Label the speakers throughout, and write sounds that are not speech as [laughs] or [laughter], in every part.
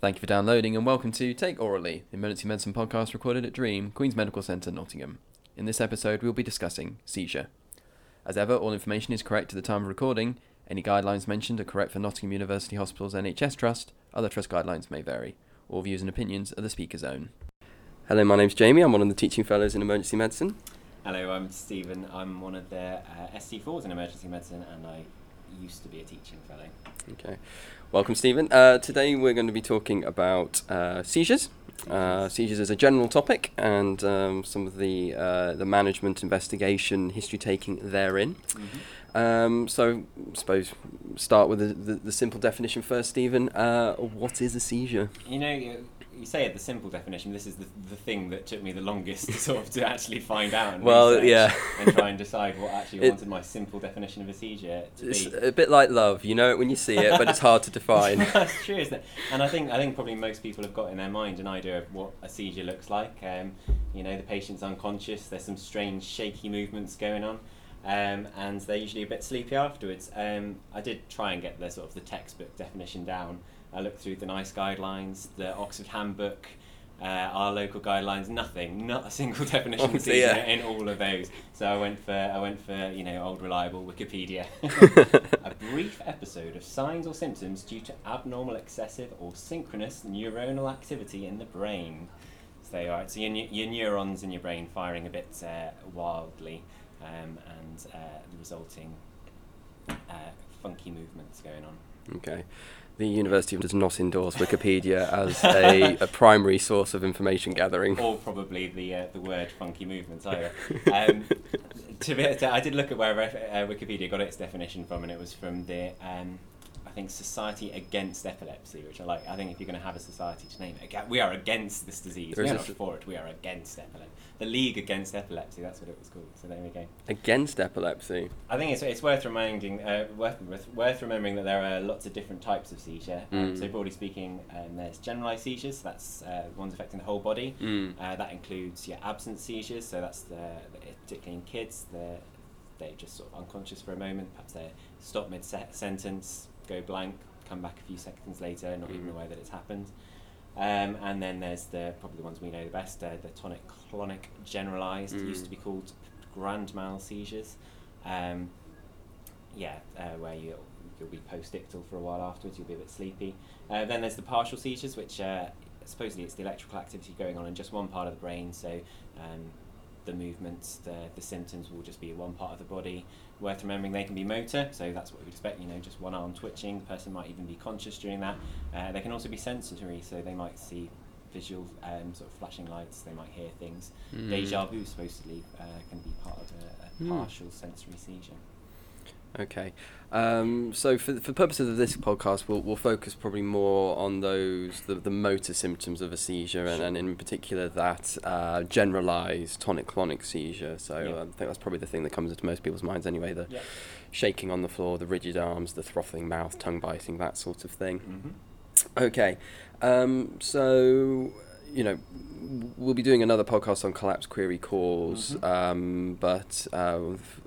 Speaker 1: Thank you for downloading and welcome to Take Orally, the emergency medicine podcast recorded at Dream, Queen's Medical Centre, Nottingham. In this episode, we'll be discussing seizure. As ever, all information is correct at the time of recording. Any guidelines mentioned are correct for Nottingham University Hospital's NHS Trust. Other trust guidelines may vary. All views and opinions are the speaker's own. Hello, my name's Jamie. I'm one of the teaching fellows in emergency medicine.
Speaker 2: Hello, I'm Stephen. I'm one of the uh, ST4s in emergency medicine, and I used to be a teaching fellow.
Speaker 1: Okay. Welcome, Stephen. Uh, today we're going to be talking about uh, seizures. Uh, seizures is a general topic, and um, some of the uh, the management, investigation, history taking therein.
Speaker 2: Mm-hmm.
Speaker 1: Um, so, I suppose start with the, the, the simple definition first, Stephen. Uh, what is a seizure?
Speaker 2: You know, you, say it the simple definition. This is the, the thing that took me the longest to sort of to actually find out. And
Speaker 1: Well, yeah.
Speaker 2: and try and decide what actually
Speaker 1: It-
Speaker 2: wanted my simple definition of a seizure to be.
Speaker 1: It's
Speaker 2: be.
Speaker 1: a bit like love. You know it when you see it, but it's hard to define. [laughs]
Speaker 2: That's true, isn't it? And I think I think probably most people have got in their mind an idea of what a seizure looks like. Um, you know, the patient's unconscious. There's some strange shaky movements going on, um, and they're usually a bit sleepy afterwards. Um, I did try and get the sort of the textbook definition down. I looked through the NICE guidelines, the Oxford Handbook. Uh, our local guidelines, nothing, not a single [laughs] definition
Speaker 1: Oh,
Speaker 2: seizure in all of those. So I went for I went for you know old reliable Wikipedia. [laughs] [laughs] a brief episode of signs or symptoms due to abnormal, excessive, or synchronous neuronal activity in the brain. So there you are. So your, your neurons in your brain firing a bit uh, wildly, um, and uh, the resulting uh, funky movements going on.
Speaker 1: Okay. The university does not endorse Wikipedia as a, a [laughs] primary source of information gathering.
Speaker 2: or probably the uh, the word funky movements either. Um, to be, to, I did look at where uh, Wikipedia got its definition from, and it was from the um, I think Society Against Epilepsy, which I like. I think if you're going to have a society to name it, we are against this disease. We are not for it. We are against epilepsy. The League Against Epilepsy. That's what it was called. So there we go.
Speaker 1: Against epilepsy.
Speaker 2: I think it's, it's worth reminding uh, worth, worth worth remembering that there are lots of different types of seizure. Um,
Speaker 1: Mm.
Speaker 2: so broadly speaking, um, there's generalised seizures. That's uh, ones affecting the whole body.
Speaker 1: Mm.
Speaker 2: Uh, that includes your absence seizures, so that's the, particularly in kids, they're, they're just sort of unconscious for a moment, perhaps they stop mid sentence, go blank, come back a few seconds later, not even
Speaker 1: Mhm.
Speaker 2: aware that it's happened. Um, and then there's the probably the ones we know the best, uh, the tonic clonic generalized,
Speaker 1: Mm.
Speaker 2: used to be called grand mal seizures. Um, yeah, uh, where you you'll be post-ictal for a while afterwards, you'll be a bit sleepy. Uh, then there's the partial seizures, which uh, supposedly it's the electrical activity going on in just one part of the brain, so um, the movements, the, the symptoms will just be one part of the body. Worth remembering they can be motor, so that's what we'd expect, you know, just one arm twitching, the person might even be conscious during that. Uh, they can also be sensory, so they might see visual um, sort of flashing lights, they might hear things.
Speaker 1: Mm.
Speaker 2: Deja vu supposedly uh, can be part of a, a
Speaker 1: Hmm.
Speaker 2: partial sensory seizure.
Speaker 1: Okay. Um, so for, for purposes of this podcast, we'll, we'll focus probably more on those the, the motor symptoms of a seizure, and, and in particular that uh, generalized tonic-clonic seizure. So
Speaker 2: Yeah.
Speaker 1: I think that's probably the thing that comes into most people's minds anyway. The
Speaker 2: Yeah.
Speaker 1: shaking on the floor, the rigid arms, the throttling mouth, tongue biting, that sort of thing.
Speaker 2: Mm-hmm.
Speaker 1: Okay. Um, so, you know, we'll be doing another podcast on collapse query cause,
Speaker 2: Mhm.
Speaker 1: um, but uh,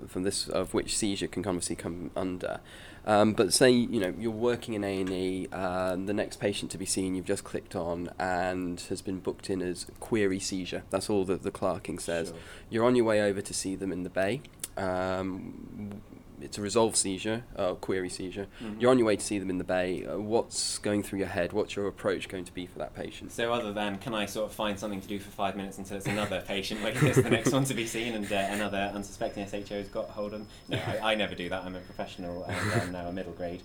Speaker 1: from this, of which seizure can obviously come under. Um, but say, you know, you're working in A&E, um, the next patient to be seen you've just clicked on and has been booked in as query seizure. That's all that the clerking says.
Speaker 2: Sure.
Speaker 1: You're on your way over to see them in the bay. Um, it's a resolved seizure, uh, query seizure.
Speaker 2: Mhm.
Speaker 1: You're on your way to see them in the bay. Uh, what's going through your head? What's your approach going to be for that patient?
Speaker 2: So other than can I sort of find something to do for five minutes until it's another [laughs] patient waiting as the next one to be seen and uh, another unsuspecting SHO has got hold of them? No, I, I never do that. I'm a professional and I'm now a middle grade.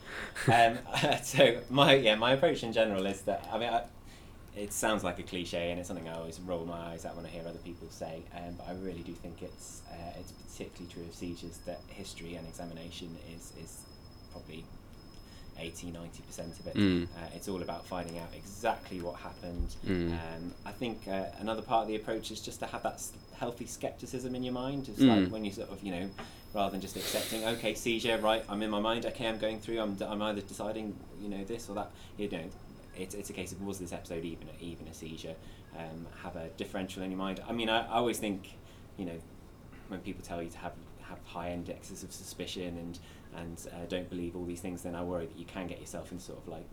Speaker 2: Um, [laughs] so my yeah my approach in general is that I mean I, it sounds like a cliche and it's something I always roll my eyes at when I hear other people say, um, but I really do think it's uh, it's particularly true of seizures that history and examination is is probably 80 90 percent of it.
Speaker 1: Mm.
Speaker 2: Uh, it's all about finding out exactly what happened.
Speaker 1: Mm.
Speaker 2: Um, I think uh, another part of the approach is just to have that s- healthy skepticism in your mind. It's
Speaker 1: Mm.
Speaker 2: like when you sort of, you know, rather than just accepting, okay, seizure, right, I'm in my mind, okay, I'm going through, I'm, d- I'm either deciding, you know, this or that. You know, it's, it's a case of was this episode even a, even a seizure? Um, have a differential in your mind. I mean, I, I always think, you know, when people tell you to have have high indexes of suspicion and and uh, don't believe all these things, then I worry that you can get yourself in sort of like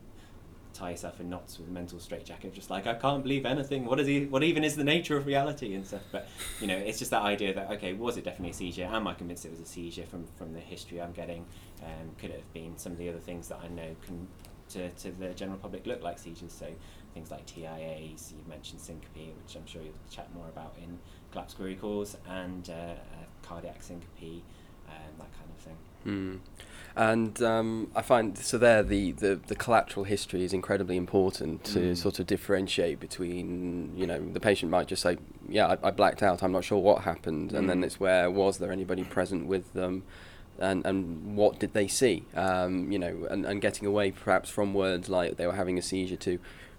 Speaker 2: tie yourself in knots with a mental straitjacket, just like I can't believe anything. What is he? What even is the nature of reality and stuff? But you know, it's just that idea that okay, was it definitely a seizure? Am I convinced it was a seizure from from the history I'm getting? Um, could it have been some of the other things that I know can to, to the general public look like seizures? So things like TIAs, you mentioned syncope, which I'm sure you'll chat more about in collapse query cause, and uh, uh, cardiac syncope, um, that kind of thing.
Speaker 1: Mm. And um, I find so there the, the, the collateral history is incredibly important to
Speaker 2: Mm.
Speaker 1: sort of differentiate between you know the patient might just say yeah I, I blacked out I'm not sure what happened and then
Speaker 2: Mm.
Speaker 1: it's where was there anybody present with them and and what did they see um, you know and, and getting away perhaps from words like they were having a seizure to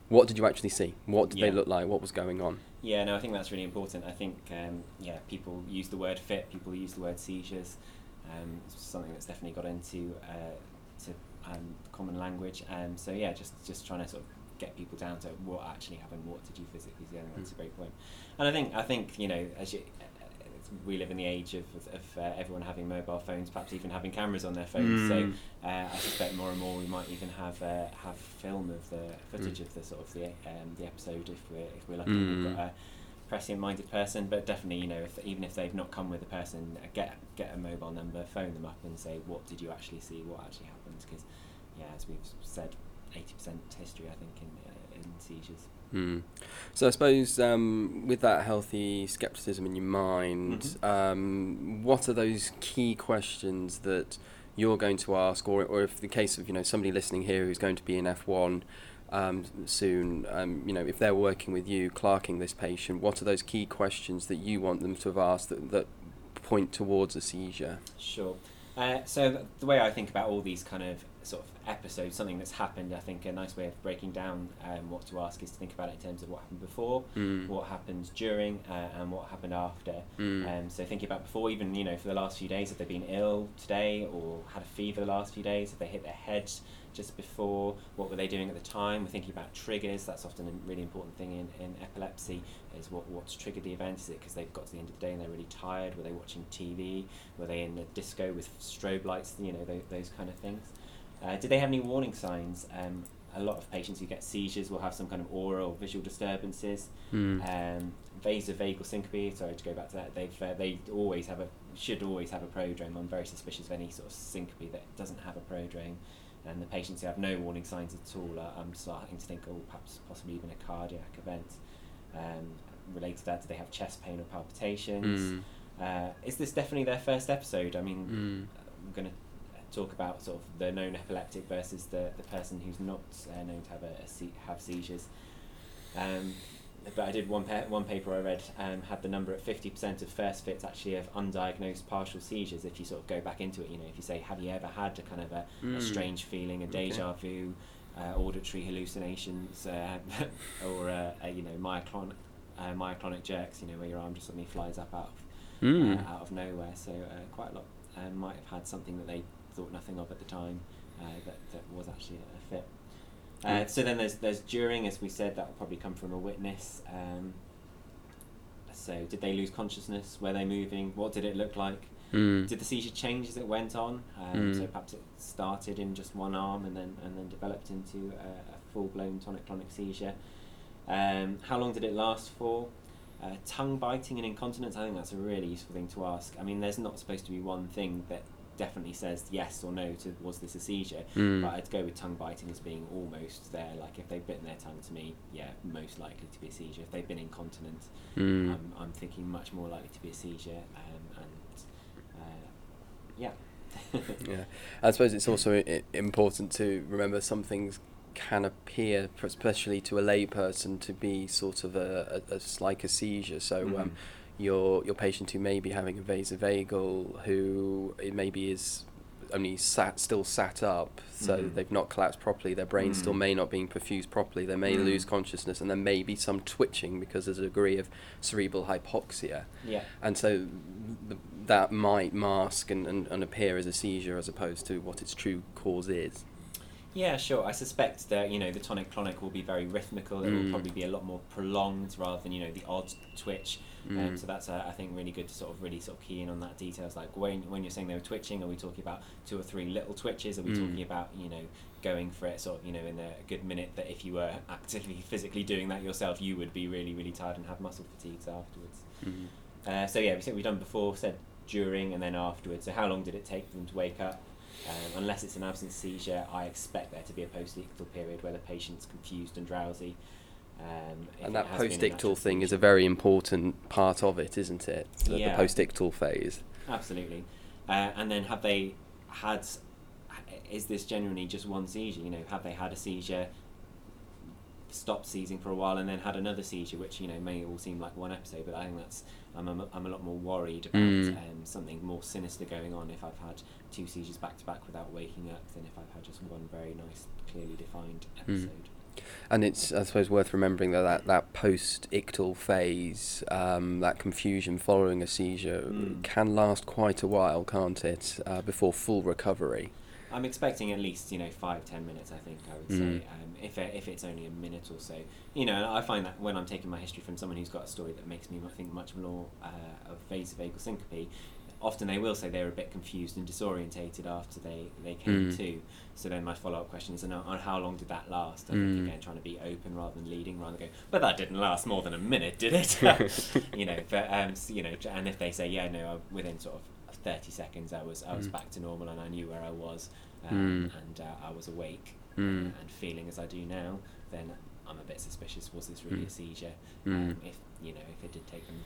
Speaker 1: what did you actually see what did they look like what was going on
Speaker 2: Yeah, no, I think that's really important. I think, um, yeah, people use the word fit, people use the word seizures. Um, it's something that's definitely got into uh, to um, common language. Um, so yeah, just just trying to sort of get people down to what actually happened, what did you physically see. I think that's a great point. And I think I think you know as you. We live in the age of, of, uh, everyone having mobile phones, perhaps even having cameras on their phones.
Speaker 1: Mm.
Speaker 2: So uh, I suspect more and more we might even have uh, have film of the footage
Speaker 1: Mm.
Speaker 2: of the sort of the um, the episode if we're if we're lucky.
Speaker 1: Mm.
Speaker 2: We've got a prescient minded person, but definitely you know if even if they've not come with a person, uh, get get a mobile number, phone them up, and say what did you actually see, what actually happened? Because yeah, as we've said, eighty percent history I think in uh, in seizures.
Speaker 1: Hmm. So I suppose um, with that healthy skepticism in your mind,
Speaker 2: Mhm.
Speaker 1: um, what are those key questions that you're going to ask, or, or if the case of you know somebody listening here who's going to be in F1 um, soon, um, you know if they're working with you, clerking this patient, what are those key questions that you want them to have asked that, that point towards a seizure?
Speaker 2: Sure. Uh, so the way I think about all these kind of sort of episode, something that's happened, I think a nice way of breaking down um, what to ask is to think about it in terms of what happened before,
Speaker 1: Mm.
Speaker 2: what happened during, uh, and what happened after.
Speaker 1: Mm.
Speaker 2: Um, so thinking about before, even you know, for the last few days, have they been ill today or had a fever the last few days? Have they hit their head just before? What were they doing at the time? We're thinking about triggers. That's often a really important thing in, in epilepsy. Is what what's triggered the event? Is it because they've got to the end of the day and they're really tired? Were they watching TV? Were they in a disco with strobe lights? You know, those, those kind of things. Uh, did they have any warning signs? Um, a lot of patients who get seizures will have some kind of aura or visual disturbances
Speaker 1: Mm.
Speaker 2: um, vasovagal syncope. Sorry to go back to that. They've uh, they always have a should always have a prodrome. I'm very suspicious of any sort of syncope that doesn't have a prodrome. And the patients who have no warning signs at all, are, I'm starting to think, oh, perhaps possibly even a cardiac event. Um, related to that, do they have chest pain or palpitations?
Speaker 1: Mm.
Speaker 2: Uh, is this definitely their first episode? I mean,
Speaker 1: Mm.
Speaker 2: I'm going to talk about sort of the known epileptic versus the, the person who's not uh, known to have a, a se- have seizures. Um, but I did one pa- one paper I read um, had the number at fifty percent of first fits actually of undiagnosed partial seizures. If you sort of go back into it, you know, if you say, have you ever had a kind of a, a
Speaker 1: Mm.
Speaker 2: strange feeling, a
Speaker 1: Okay.
Speaker 2: deja vu, uh, auditory hallucinations, uh, [laughs] or uh, a, you know myoclonic uh, myoclonic jerks, you know, where your arm just suddenly flies up out of
Speaker 1: Mm.
Speaker 2: uh, out of nowhere. So uh, quite a lot um, might have had something that they thought nothing of at the time uh, that, that was actually a fit. Uh, so then there's there's during, as we said, that will probably come from a witness. Um, so did they lose consciousness? Were they moving? What did it look like?
Speaker 1: Mm.
Speaker 2: Did the seizure change as it went on? Um, So
Speaker 1: Mm.
Speaker 2: perhaps it started in just one arm and then and then developed into a, a full blown tonic clonic seizure. Um, how long did it last for? Uh, tongue biting and incontinence. I think that's a really useful thing to ask. I mean, there's not supposed to be one thing that definitely says yes or no to was this a seizure,
Speaker 1: Mm.
Speaker 2: but I'd go with tongue biting as being almost there. Like if they've bitten their tongue to me, yeah, most likely to be a seizure. If they've been incontinent,
Speaker 1: Mm.
Speaker 2: I'm, I'm thinking much more likely to be a seizure. Um, and uh, yeah. [laughs]
Speaker 1: Yeah, I suppose it's also I- important to remember some things can appear, especially to a layperson, to be sort of a, a, a like a seizure. So
Speaker 2: Mhm.
Speaker 1: um, your your patient who may be having a vasovagal, who it maybe is only sat still sat up, so
Speaker 2: Mhm.
Speaker 1: they've not collapsed properly. Their brain still
Speaker 2: Mm.
Speaker 1: may not being perfused properly. They may
Speaker 2: Mm.
Speaker 1: lose consciousness, and there may be some twitching because there's a degree of cerebral hypoxia
Speaker 2: yeah.
Speaker 1: and so th- that might mask and, and, and appear as a seizure as opposed to what its true cause is.
Speaker 2: Yeah, sure. I suspect that you know the tonic clonic will be very rhythmical. It will
Speaker 1: Mm.
Speaker 2: probably be a lot more prolonged rather than you know the odd twitch. Um,
Speaker 1: Mm.
Speaker 2: so that's uh, I think really good to sort of really sort of key in on that details. Like when when you're saying they were twitching, are we talking about two or three little twitches? Are we
Speaker 1: Mm.
Speaker 2: talking about you know going for it sort of you know in a good minute that if you were [laughs] actively physically doing that yourself, you would be really really tired and have muscle fatigues afterwards.
Speaker 1: Mhm.
Speaker 2: Uh, so yeah, we said we've done before, said during and then afterwards. So how long did it take them to wake up? Um, unless it's an absence seizure, I expect there to be a post-ictal period where the patient's confused and drowsy. Um,
Speaker 1: And that
Speaker 2: has been an
Speaker 1: post-ictal thing is a very important part of it, isn't it? The, the
Speaker 2: Yeah.
Speaker 1: post-ictal phase.
Speaker 2: Absolutely. Uh, and then have they had? Is this genuinely just one seizure? You know, have they had a seizure, stopped seizing for a while, and then had another seizure, which you know may all seem like one episode, but I think that's I'm I'm, I'm a lot more worried about
Speaker 1: Mm.
Speaker 2: um, something more sinister going on if I've had two seizures back to back without waking up than if I've had just one very nice, clearly defined
Speaker 1: Mm. And it's, I suppose, worth remembering that that, that post-ictal phase, um, that confusion following a seizure,
Speaker 2: Mm.
Speaker 1: can last quite a while, can't it, uh, before full recovery?
Speaker 2: I'm expecting at least you know five ten minutes. I think I would
Speaker 1: Mm.
Speaker 2: say um, if it, if it's only a minute or so. You know, and I find that when I'm taking my history from someone who's got a story that makes me think much more uh, of vasovagal syncope, often they will say they're a bit confused and disorientated after they they came
Speaker 1: Mm.
Speaker 2: to. So then my follow up question is, and on how long did that last? I think
Speaker 1: Mm.
Speaker 2: again trying to be open rather than leading, rather than go, but that didn't last more than a minute, did it? [laughs] [laughs] you know, but um, s- you know, and if they say, yeah, no, within sort of 30 seconds I was I was
Speaker 1: Mm.
Speaker 2: back to normal and I knew where I was um,
Speaker 1: Mm.
Speaker 2: and uh, I was awake
Speaker 1: Mm.
Speaker 2: uh, and feeling as I do now, then I'm a bit suspicious. Was this really
Speaker 1: Mm.
Speaker 2: a seizure?
Speaker 1: Mm.
Speaker 2: Um, if you know, if it did take them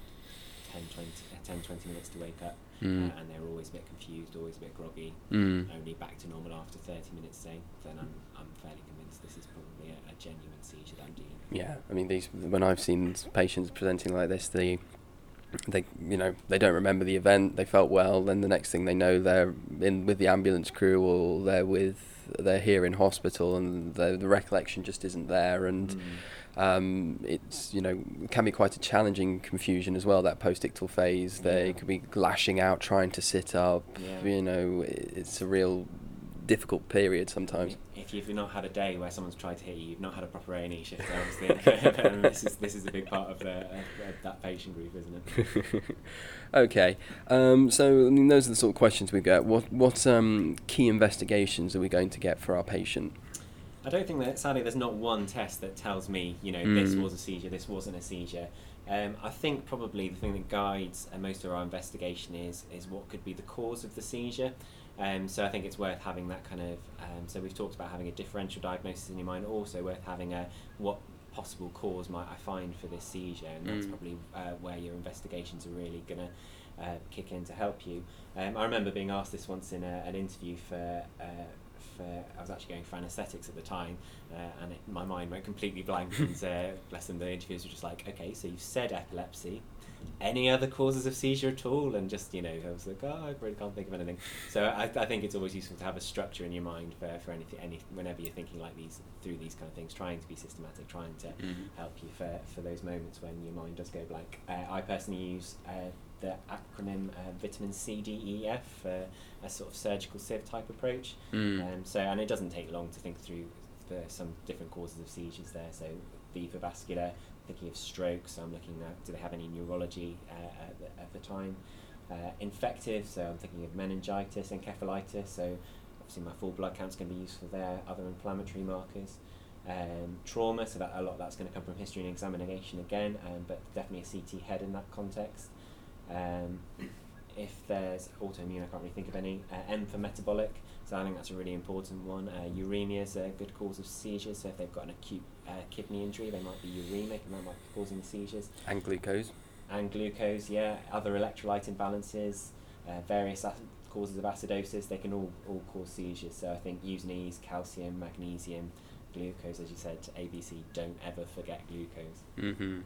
Speaker 2: 10, 20, uh, 10, 20 minutes to wake up,
Speaker 1: Mm.
Speaker 2: uh, and they're always a bit confused, always a bit groggy,
Speaker 1: Mm.
Speaker 2: only back to normal after 30 minutes, say, then I'm, I'm fairly convinced this is probably a, a genuine seizure that I'm dealing with.
Speaker 1: Yeah, I mean, these when I've seen patients presenting like this, they, they, you know, they don't remember the event. They felt well, then the next thing they know, they're in with the ambulance crew or they're with they're here in hospital, and the the recollection just isn't there, and.
Speaker 2: Mm.
Speaker 1: Um, it's you know can be quite a challenging confusion as well. That post-ictal phase, they
Speaker 2: Yeah.
Speaker 1: could be lashing out, trying to sit up.
Speaker 2: Yeah.
Speaker 1: You know, it's a real difficult period sometimes.
Speaker 2: If you've not had a day where someone's tried to hit you, you've not had a proper A and E shift. And [laughs] this is this is a big part of, the, of, of that patient group, isn't it? [laughs]
Speaker 1: okay, um, so I mean, those are the sort of questions we get. What what um, key investigations are we going to get for our patient?
Speaker 2: I don't think that sadly there's not one test that tells me you know this
Speaker 1: Mm.
Speaker 2: was a seizure, this wasn't a seizure. Um, I think probably the thing that guides most of our investigation is is what could be the cause of the seizure. Um, so I think it's worth having that kind of. Um, so we've talked about having a differential diagnosis in your mind. Also worth having a what possible cause might I find for this seizure, and that's
Speaker 1: Mm.
Speaker 2: probably uh, where your investigations are really gonna uh, kick in to help you. Um, I remember being asked this once in a, an interview for. Uh, for I was actually going for anaesthetics at the time, uh, and it, my mind went completely blank. and uh, [laughs] bless them, the interviewers were just like, "Okay, so you've said epilepsy. Any other causes of seizure at all?" And just you know, I was like, "Oh, I really can't think of anything." So I, I think it's always useful to have a structure in your mind for, for anything, any whenever you're thinking like these through these kind of things, trying to be systematic, trying to help you for, for those moments when your mind does go blank. Uh, I personally use uh, the acronym uh, vitamin C, D, E, F for a sort of surgical sieve type approach.
Speaker 1: Mm.
Speaker 2: Um, so, and it doesn't take long to think through the, some different causes of seizures there. So, For vascular, thinking of stroke. So, I'm looking at do they have any neurology uh, at, the, at the time? Uh, infective. So, I'm thinking of meningitis, encephalitis. So, obviously, my full blood count's going to be useful there. Other inflammatory markers. Um, trauma, so that a lot of that's going to come from history and examination again, um, but definitely a CT head in that context. Um, if there's autoimmune, I can't really think of any. Uh, M for metabolic, so I think that's a really important one. Uh, uremia is a good cause of seizures, so if they've got an acute uh, kidney injury, they might be uremic and that might be causing the seizures.
Speaker 1: And glucose.
Speaker 2: And glucose, yeah, other electrolyte imbalances, uh, various ac- causes of acidosis, they can all, all cause seizures. So I think U&Es, calcium, magnesium, glucose, as you said, ABC, don't ever forget glucose.
Speaker 1: Mm-hmm.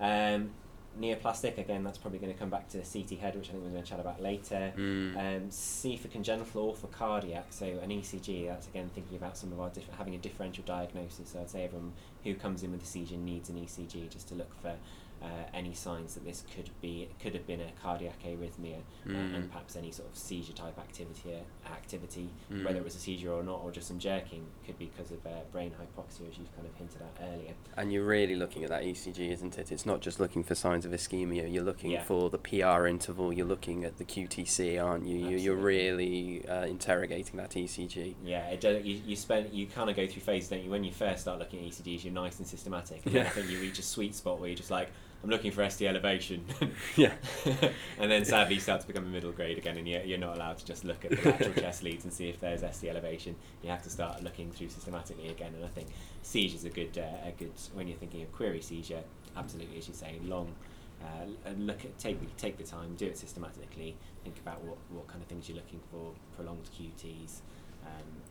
Speaker 2: Um, neoplastic, again, that's probably going to come back to CT head, which I think we're going to chat about later.
Speaker 1: Mm.
Speaker 2: Um, C for congenital or for cardiac, so an ECG, that's again thinking about some of our diff- having a differential diagnosis. So I'd say everyone who comes in with a seizure needs an ECG just to look for uh, any signs that this could be could have been a cardiac arrhythmia uh,
Speaker 1: Mm.
Speaker 2: and perhaps any sort of seizure type activity activity
Speaker 1: Mm.
Speaker 2: whether it was a seizure or not or just some jerking could be because of uh, brain hypoxia as you've kind of hinted at earlier
Speaker 1: And you're really looking at that ECG, isn't it? It's not just looking for signs of ischemia. You're looking
Speaker 2: Yeah.
Speaker 1: for the PR interval. You're looking at the QTC, aren't you? you you're really uh, interrogating that ECG.
Speaker 2: Yeah, it you, you spend you kind of go through phases, don't you? When you first start looking at ECGs, you're nice and systematic, and then I think you reach a sweet spot where you're just like, I'm looking for ST elevation, [laughs]
Speaker 1: Yeah. [laughs]
Speaker 2: and then sadly you start to become a middle grade again, and you're, you're not allowed to just look at the [laughs] lateral chest leads and see if there's ST elevation. You have to start looking through systematically again, and I think seizures are good. Uh, a good when you're thinking of query seizure. Absolutely, as you say, long. Uh, and look at take the, take the time, do it systematically. Think about what, what kind of things you're looking for, prolonged QTs, um,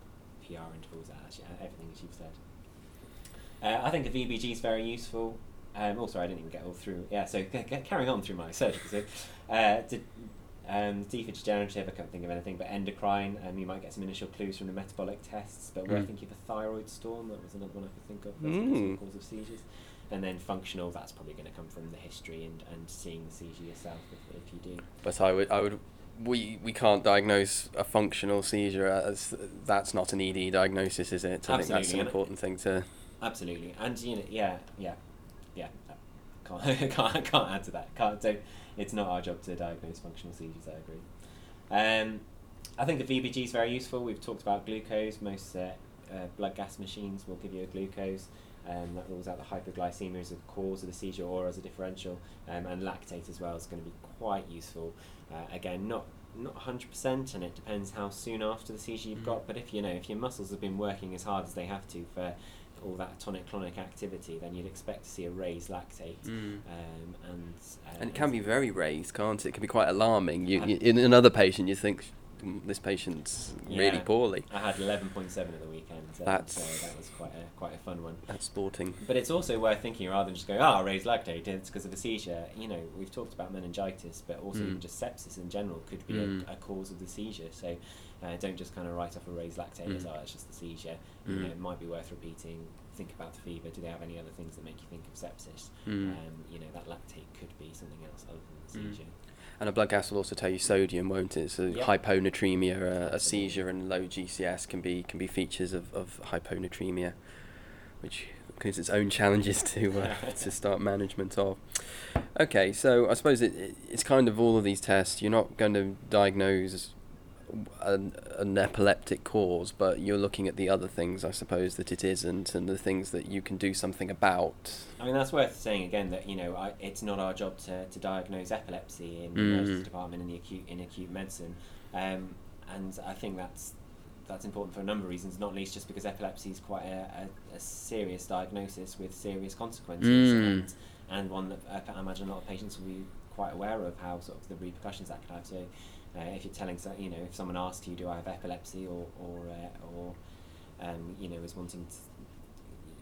Speaker 2: PR intervals, everything as you've said. Uh, I think a VBG is very useful. Um, also, I didn't even get all through. Yeah, so c- c- carrying on through my surgical. So, uh, did, um, degenerative, degenerative, I can't think of anything, but endocrine, um, you might get some initial clues from the metabolic tests, but we're
Speaker 1: Mm.
Speaker 2: thinking of a thyroid storm, that was another one I could think of possible
Speaker 1: Mm.
Speaker 2: cause of seizures. And then functional, that's probably going to come from the history and, and seeing the seizure yourself if, if you do.
Speaker 1: But I would, I would, we we can't diagnose a functional seizure as that's not an ED diagnosis, is it? I think that's an important thing to.
Speaker 2: Absolutely, and you know, yeah, yeah, yeah. Can't [laughs] can't can't add to that. Can't don't. It's not our job to diagnose functional seizures. I agree. Um, I think the VBG is very useful. We've talked about glucose. Most uh, uh, blood gas machines will give you a glucose. Um, that rules out the hypoglycemia as a cause of the seizure or as a differential, um, and lactate as well is going to be quite useful. Uh, again, not not 100%, and it depends how soon after the seizure you've
Speaker 1: Mm.
Speaker 2: got. But if you know if your muscles have been working as hard as they have to for all that tonic clonic activity, then you'd expect to see a raised lactate.
Speaker 1: Mm.
Speaker 2: Um, and uh,
Speaker 1: And it can be very raised, can't it? It can be quite alarming. You, you in another patient, you think "Mm, this patient's really poorly.
Speaker 2: I had 11.7 at the weekend, so,
Speaker 1: That's-
Speaker 2: so that was quite a quite a fun one.
Speaker 1: That's sporting.
Speaker 2: But it's also worth thinking rather than just going, ah, raised lactate, it's because of a seizure. You know, we've talked about meningitis, but also
Speaker 1: Mm.
Speaker 2: even just sepsis in general could be
Speaker 1: Mm.
Speaker 2: a, a cause of the seizure. So uh, don't just kind of write off a raised lactate as,
Speaker 1: Mm.
Speaker 2: oh, it's just the seizure. You know,
Speaker 1: Mm.
Speaker 2: it might be worth repeating. Think about the fever. Do they have any other things that make you think of sepsis?
Speaker 1: Mm.
Speaker 2: Um, you know, that lactate could be something else other than the
Speaker 1: Mm.
Speaker 2: seizure.
Speaker 1: And a blood gas will also tell you sodium, won't it? So
Speaker 2: Yeah.
Speaker 1: hyponatremia, uh, a seizure, and low GCS can be can be features of, of hyponatremia, which gives its own challenges to uh, [laughs] to start management of. Okay, so I suppose it, it, it's kind of all of these tests. You're not going to diagnose an, an epileptic cause, but you're looking at the other things, I suppose, that it isn't, and the things that you can do something about.
Speaker 2: I mean, that's worth saying again that you know I, it's not our job to, to diagnose epilepsy in the
Speaker 1: Mm.
Speaker 2: emergency department in the acute in acute medicine, um, and I think that's that's important for a number of reasons. Not least just because epilepsy is quite a, a, a serious diagnosis with serious consequences,
Speaker 1: Mm.
Speaker 2: and and one that uh, I imagine a lot of patients will be quite aware of how sort of the repercussions that could have. So, uh, if you're telling, so- you know, if someone asks you, "Do I have epilepsy?" or or uh, or um, you know, is wanting to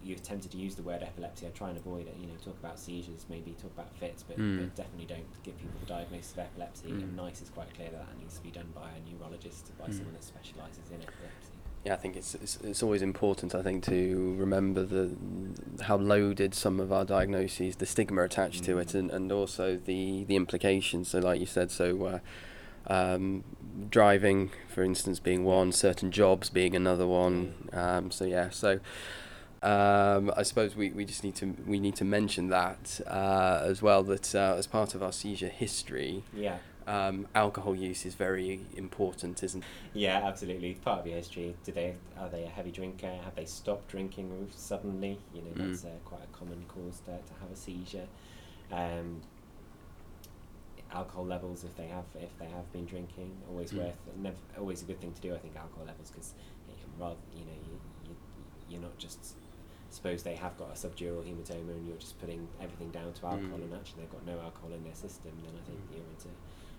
Speaker 2: you're tempted to use the word epilepsy, I try and avoid it. You know, talk about seizures, maybe talk about fits, but,
Speaker 1: Mm.
Speaker 2: but definitely don't give people the diagnosis of epilepsy.
Speaker 1: Mm.
Speaker 2: And NICE is quite clear that that needs to be done by a neurologist, by
Speaker 1: Mm.
Speaker 2: someone that specialises in epilepsy.
Speaker 1: Yeah, I think it's, it's it's always important. I think to remember the how loaded some of our diagnoses, the stigma attached to it,
Speaker 2: Mm.
Speaker 1: and, and also the the implications. So, like you said, so uh, um, driving, for instance, being one, certain jobs being another one. Um, so yeah, so. Um, I suppose we, we just need to we need to mention that uh, as well that uh, as part of our seizure history,
Speaker 2: Yeah,
Speaker 1: um, alcohol use is very important, isn't?
Speaker 2: yeah, absolutely. Part of your history. Do they are they a heavy drinker? Have they stopped drinking suddenly? You know,
Speaker 1: Mm.
Speaker 2: that's uh, quite a common cause to, to have a seizure. Um, alcohol levels, if they have if they have been drinking, always
Speaker 1: Mm.
Speaker 2: worth never, always a good thing to do. I think alcohol levels because rather you know you, you you're not just suppose they have got a subdural hematoma and you're just putting everything down to alcohol
Speaker 1: Mm.
Speaker 2: and actually they've got no alcohol in their system. Then I think
Speaker 1: Mm.
Speaker 2: you're into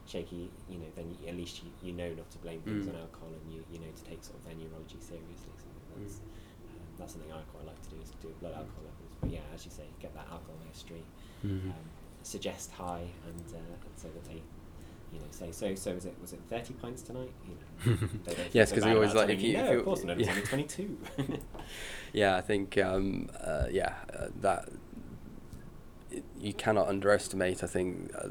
Speaker 2: shaky. You know, then you, at least you, you know not to blame things
Speaker 1: Mm.
Speaker 2: on alcohol and you you know to take sort of their neurology seriously. So that's
Speaker 1: Mm.
Speaker 2: um, that's something I quite like to do is do blood alcohol levels. But yeah, as you say, get that alcohol history
Speaker 1: Mm.
Speaker 2: um, suggest high and, uh, and so that they you know say so so was it was it 30 pints tonight you know, [laughs] they don't feel
Speaker 1: Yes, because we always like- if you-
Speaker 2: no
Speaker 1: if you-
Speaker 2: of course not it's [laughs]
Speaker 1: yeah.
Speaker 2: only 22 [laughs]
Speaker 1: yeah, I think um, uh, yeah uh, that it- you cannot underestimate. I think uh,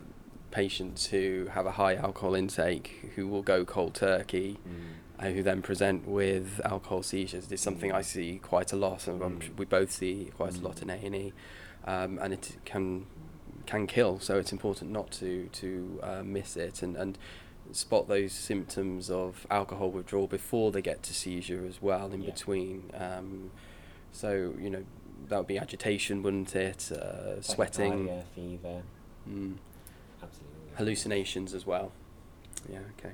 Speaker 1: patients who have a high alcohol intake who will go cold turkey.
Speaker 2: Mm.
Speaker 1: uh, who then present with alcohol seizures is something I see quite a lot, and
Speaker 2: Mm.
Speaker 1: we both see quite a lot in A and E, um, and it can can kill. So it's important not to to uh, miss it and and spot those symptoms of alcohol withdrawal before they get to seizure as well in
Speaker 2: Yeah.
Speaker 1: between. Um, so you know that would be agitation, wouldn't it? Uh, sweating,
Speaker 2: fever,
Speaker 1: mm,
Speaker 2: absolutely.
Speaker 1: hallucinations as well. Yeah. Okay.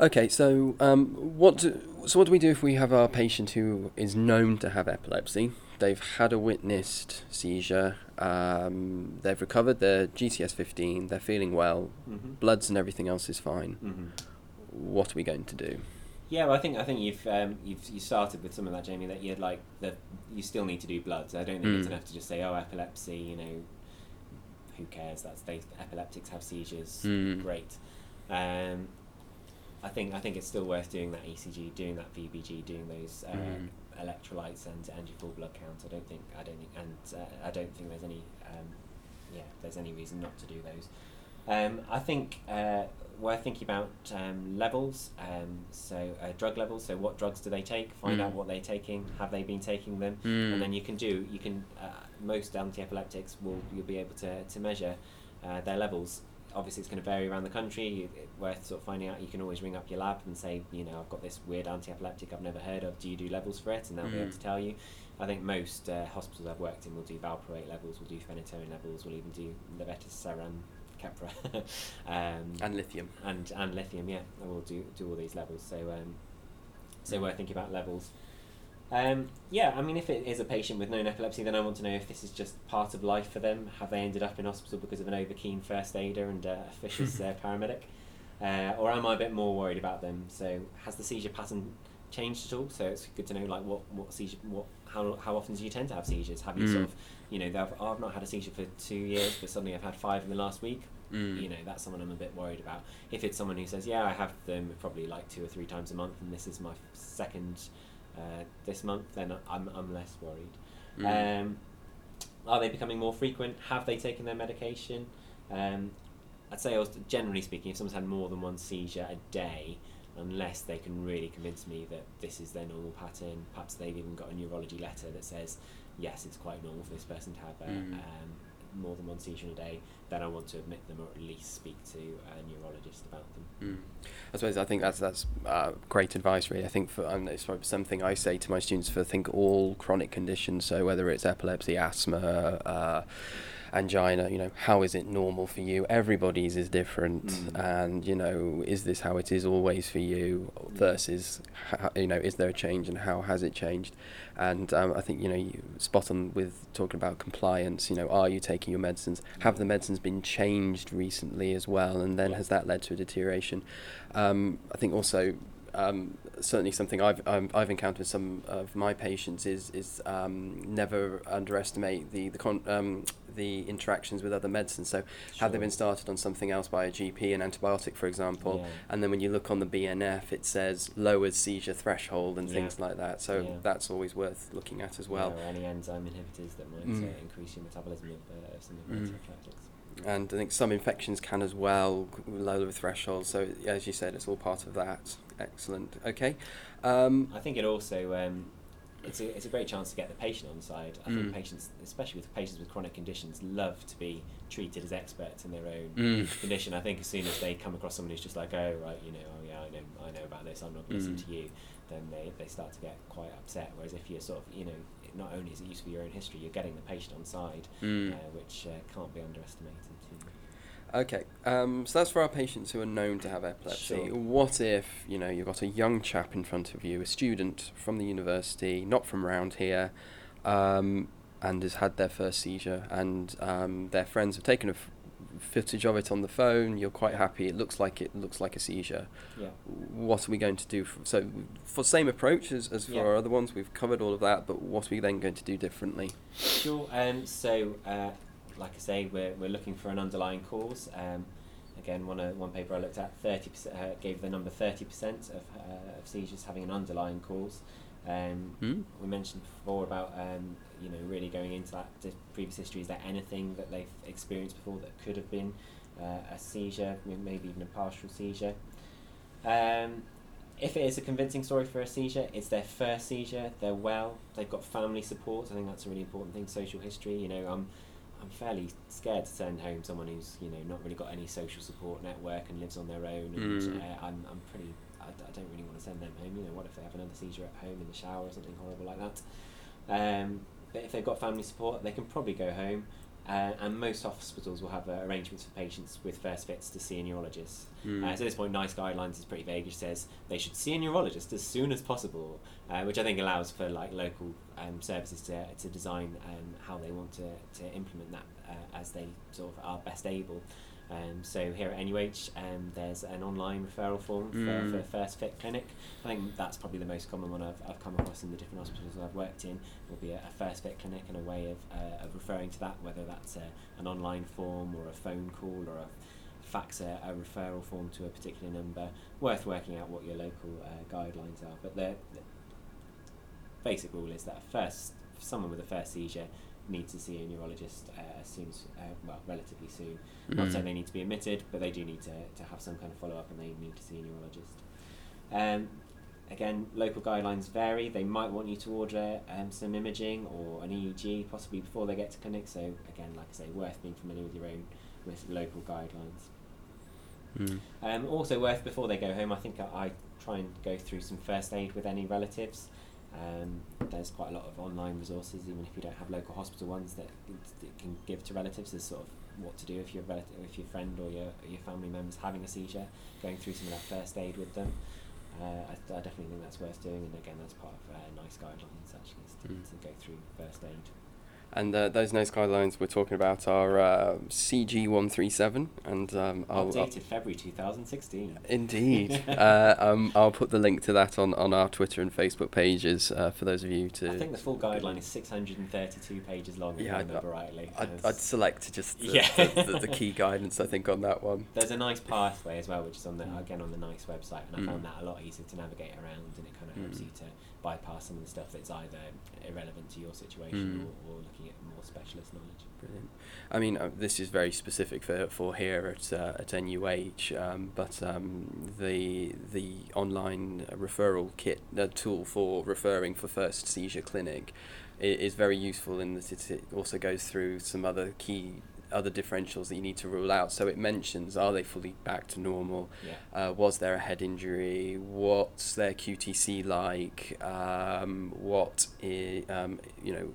Speaker 1: Okay. So um, what do, so what do we do if we have our patient who is known to have epilepsy? They've had a witnessed seizure. Um, they've recovered their GCS 15. They're feeling well.
Speaker 2: hmm
Speaker 1: Bloods and everything else is fine.
Speaker 2: hmm
Speaker 1: What are we going to do?
Speaker 2: Yeah, well, I think I think you've um, you've you started with some of that, Jamie. That you'd like the you still need to do bloods. I don't think it's
Speaker 1: Mm.
Speaker 2: enough to just say, oh, epilepsy. You know, who cares? That's they epileptics have seizures.
Speaker 1: Mm.
Speaker 2: Great. Um, I think I think it's still worth doing that ECG, doing that VBG, doing those uh,
Speaker 1: Mm.
Speaker 2: Electrolytes and and your full blood count. I don't think I don't think and uh, I don't think there's any um, yeah there's any reason not to do those. Um, I think uh, worth thinking about um, levels. Um, so uh, drug levels. So what drugs do they take? Find
Speaker 1: Mm.
Speaker 2: out what they're taking. Have they been taking them?
Speaker 1: Mm.
Speaker 2: And then you can do you can uh, most anti-epileptics will you'll be able to to measure uh, their levels. Obviously, it's going to vary around the country. It, worth sort of finding out. You can always ring up your lab and say, you know, I've got this weird anti-epileptic I've never heard of. Do you do levels for it? And they'll be able
Speaker 1: Mm.
Speaker 2: to tell you. I think most uh, hospitals I've worked in will do valproate levels, will do phenytoin levels, will even do levetiracetam, Keppra, [laughs] um,
Speaker 1: and lithium.
Speaker 2: and and lithium. Yeah, and we'll do do all these levels. So um, so we're thinking about levels. Um, yeah, I mean, if it is a patient with known epilepsy, then I want to know if this is just part of life for them. Have they ended up in hospital because of an overkeen first aider and uh, a vicious [laughs] uh, paramedic, uh, or am I a bit more worried about them? So has the seizure pattern changed at all? So it's good to know like what what seizure what how how often do you tend to have seizures? Have you
Speaker 1: Mm.
Speaker 2: sort of you know they've- oh, I've not had a seizure for two years, but suddenly I've had five in the last week
Speaker 1: Mm.
Speaker 2: you know that's someone I'm a bit worried about. If it's someone who says, "Yeah, I have them probably like two or three times a month, and this is my second uh, this month," then I'm I'm less worried.
Speaker 1: Mm.
Speaker 2: Um, are they becoming more frequent? Have they taken their medication? Um, I'd say, also, generally speaking, if someone's had more than one seizure a day, unless they can really convince me that this is their normal pattern, perhaps they've even got a neurology letter that says, yes, it's quite normal for this person to have a,
Speaker 1: Mm.
Speaker 2: um, more than one seizure a day, then I want to admit them or at least speak to a neurologist about them.
Speaker 1: Mm. I suppose I think that's that's uh, great advice. Really, I think for um, it's something I say to my students for I think all chronic conditions. So whether it's epilepsy, asthma, uh, angina, you know, how is it normal for you? Everybody's is different,
Speaker 2: Mm.
Speaker 1: and you know, is this how it is always for you? Versus, how, you know, is there a change and how has it changed? And um, I think you know, you spot on with talking about compliance. You know, are you taking your medicines? Have the medicines been changed recently as well? And then has that led to a deterioration? Um, I think also um, certainly something I've um, I've encountered with some of my patients is is um, never underestimate the the con- um, the interactions with other medicines. So have they been started on something else by a GP, an antibiotic, for example,
Speaker 2: Yeah.
Speaker 1: and then when you look on the BNF, it says lowers seizure threshold and
Speaker 2: Yeah.
Speaker 1: things like that. So
Speaker 2: Yeah.
Speaker 1: that's always worth looking at as well.
Speaker 2: Any enzyme inhibitors that might
Speaker 1: Mm.
Speaker 2: uh, increase your metabolism of, uh, of some of the
Speaker 1: Mm.
Speaker 2: antibiotics.
Speaker 1: And I think some infections can as well lower the threshold. So as you said, it's all part of that. Excellent. Okay. Um,
Speaker 2: I think it also um, it's a it's a great chance to get the patient on side. I
Speaker 1: Mm.
Speaker 2: think patients, especially with patients with chronic conditions, love to be treated as experts in their own
Speaker 1: Mm.
Speaker 2: condition. I think as soon as they come across someone who's just like, oh right, you know, oh yeah, I know, I know about this. I'm not going to listen
Speaker 1: Mm.
Speaker 2: to you. Then they, they start to get quite upset. Whereas if you're sort of, you know, not only is it useful for your own history, you're getting the patient on side,
Speaker 1: Mm.
Speaker 2: uh, which uh, can't be underestimated.
Speaker 1: Okay, um, so that's for our patients who are known to have epilepsy.
Speaker 2: Sure.
Speaker 1: What if you know you've got a young chap in front of you, a student from the university, not from around here, um, and has had their first seizure, and um, their friends have taken a f- footage of it on the phone. You're quite happy. It looks like it looks like a seizure.
Speaker 2: Yeah.
Speaker 1: What are we going to do? For, so for same approach as, as for
Speaker 2: Yeah.
Speaker 1: our other ones, we've covered all of that. But what are we then going to do differently?
Speaker 2: Sure. Um, so, uh, like I say, we're, we're looking for an underlying cause. Um, again, one, uh, one paper I looked at 30% uh, gave the number 30% of, uh, of seizures having an underlying cause. Um,
Speaker 1: Hmm?
Speaker 2: we mentioned before about um, you know, really going into that previous history. Is there anything that they've experienced before that could have been uh, a seizure, maybe even a partial seizure? Um, if it is a convincing story for a seizure, it's their first seizure. They're well. They've got family support. I think that's a really important thing. Social history. You know, I'm I'm fairly scared to send home someone who's you know not really got any social support network and lives on their own. And
Speaker 1: Mm.
Speaker 2: uh, I'm I'm pretty. I, I don't really want to send them home. You know, what if they have another seizure at home in the shower or something horrible like that? Um, but if they've got family support, they can probably go home. Uh, and most hospitals will have uh, arrangements for patients with first fits to see a neurologist.
Speaker 1: Mm.
Speaker 2: Uh, so at this point, NICE guidelines is pretty vague. It says they should see a neurologist as soon as possible, uh, which I think allows for like local um, services to, to design um, how they want to, to implement that uh, as they sort of are best able. Um, so here at NUH, um, there's an online referral form for,
Speaker 1: Mm.
Speaker 2: for First Fit Clinic. I think that's probably the most common one I've, I've come across in the different hospitals I've worked in. It Will be a, a First Fit Clinic and a way of, uh, of referring to that, whether that's a, an online form or a phone call or a fax a, a referral form to a particular number. Worth working out what your local uh, guidelines are. But the, basic rule is that first, someone with a first seizure needs to see a neurologist uh, as soon as, uh, well, relatively soon. Not
Speaker 1: Mm.
Speaker 2: saying they need to be admitted, but they do need to, to have some kind of follow up and they need to see a neurologist. Um, again, local guidelines vary. They might want you to order um, some imaging or an EEG possibly before they get to clinic. So again, like I say, worth being familiar with your own with local guidelines.
Speaker 1: Mm.
Speaker 2: Um, also worth before they go home, I think I, I try and go through some first aid with any relatives. Um, there's quite a lot of online resources, even if you don't have local hospital ones, that, that can give to relatives as sort of what to do if your relative, if your friend or your your family member's having a seizure. Going through some of that first aid with them, uh, I, I definitely think that's worth doing. And again, that's part of uh, NICE guidelines actually, is to,
Speaker 1: Mm.
Speaker 2: to go through first aid.
Speaker 1: And uh, those NICE guidelines we're talking about are uh, CG137, and um, I'll, I'll-
Speaker 2: Updated February 2016.
Speaker 1: Indeed. [laughs] uh, um, I'll put the link to that on, on our Twitter and Facebook pages uh, for those of you to.
Speaker 2: I think the full guideline is 632 pages long, if
Speaker 1: Yeah,
Speaker 2: I
Speaker 1: I'd-
Speaker 2: remember rightly.
Speaker 1: I'd, I'd select just the,
Speaker 2: Yeah.
Speaker 1: the, the, the key guidance, I think, on that one.
Speaker 2: There's a nice pathway as well, which is on the
Speaker 1: Mm.
Speaker 2: again on the NICE website, and I
Speaker 1: Mm.
Speaker 2: found that a lot easier to navigate around, and it kind of helps
Speaker 1: Mm.
Speaker 2: you to bypass some of the stuff that's either irrelevant to your situation
Speaker 1: Mm.
Speaker 2: or, or looking at more specialist knowledge.
Speaker 1: Brilliant. I mean, uh, this is very specific for, for here at uh, at NUH, um, but um, the the online referral kit uh, tool for referring for first seizure clinic is very useful in that it, it also goes through some other key other differentials that you need to rule out. So it mentions are they fully back to normal?
Speaker 2: Yeah.
Speaker 1: Uh, was there a head injury? What's their QTC like? Um, what i- um, you know?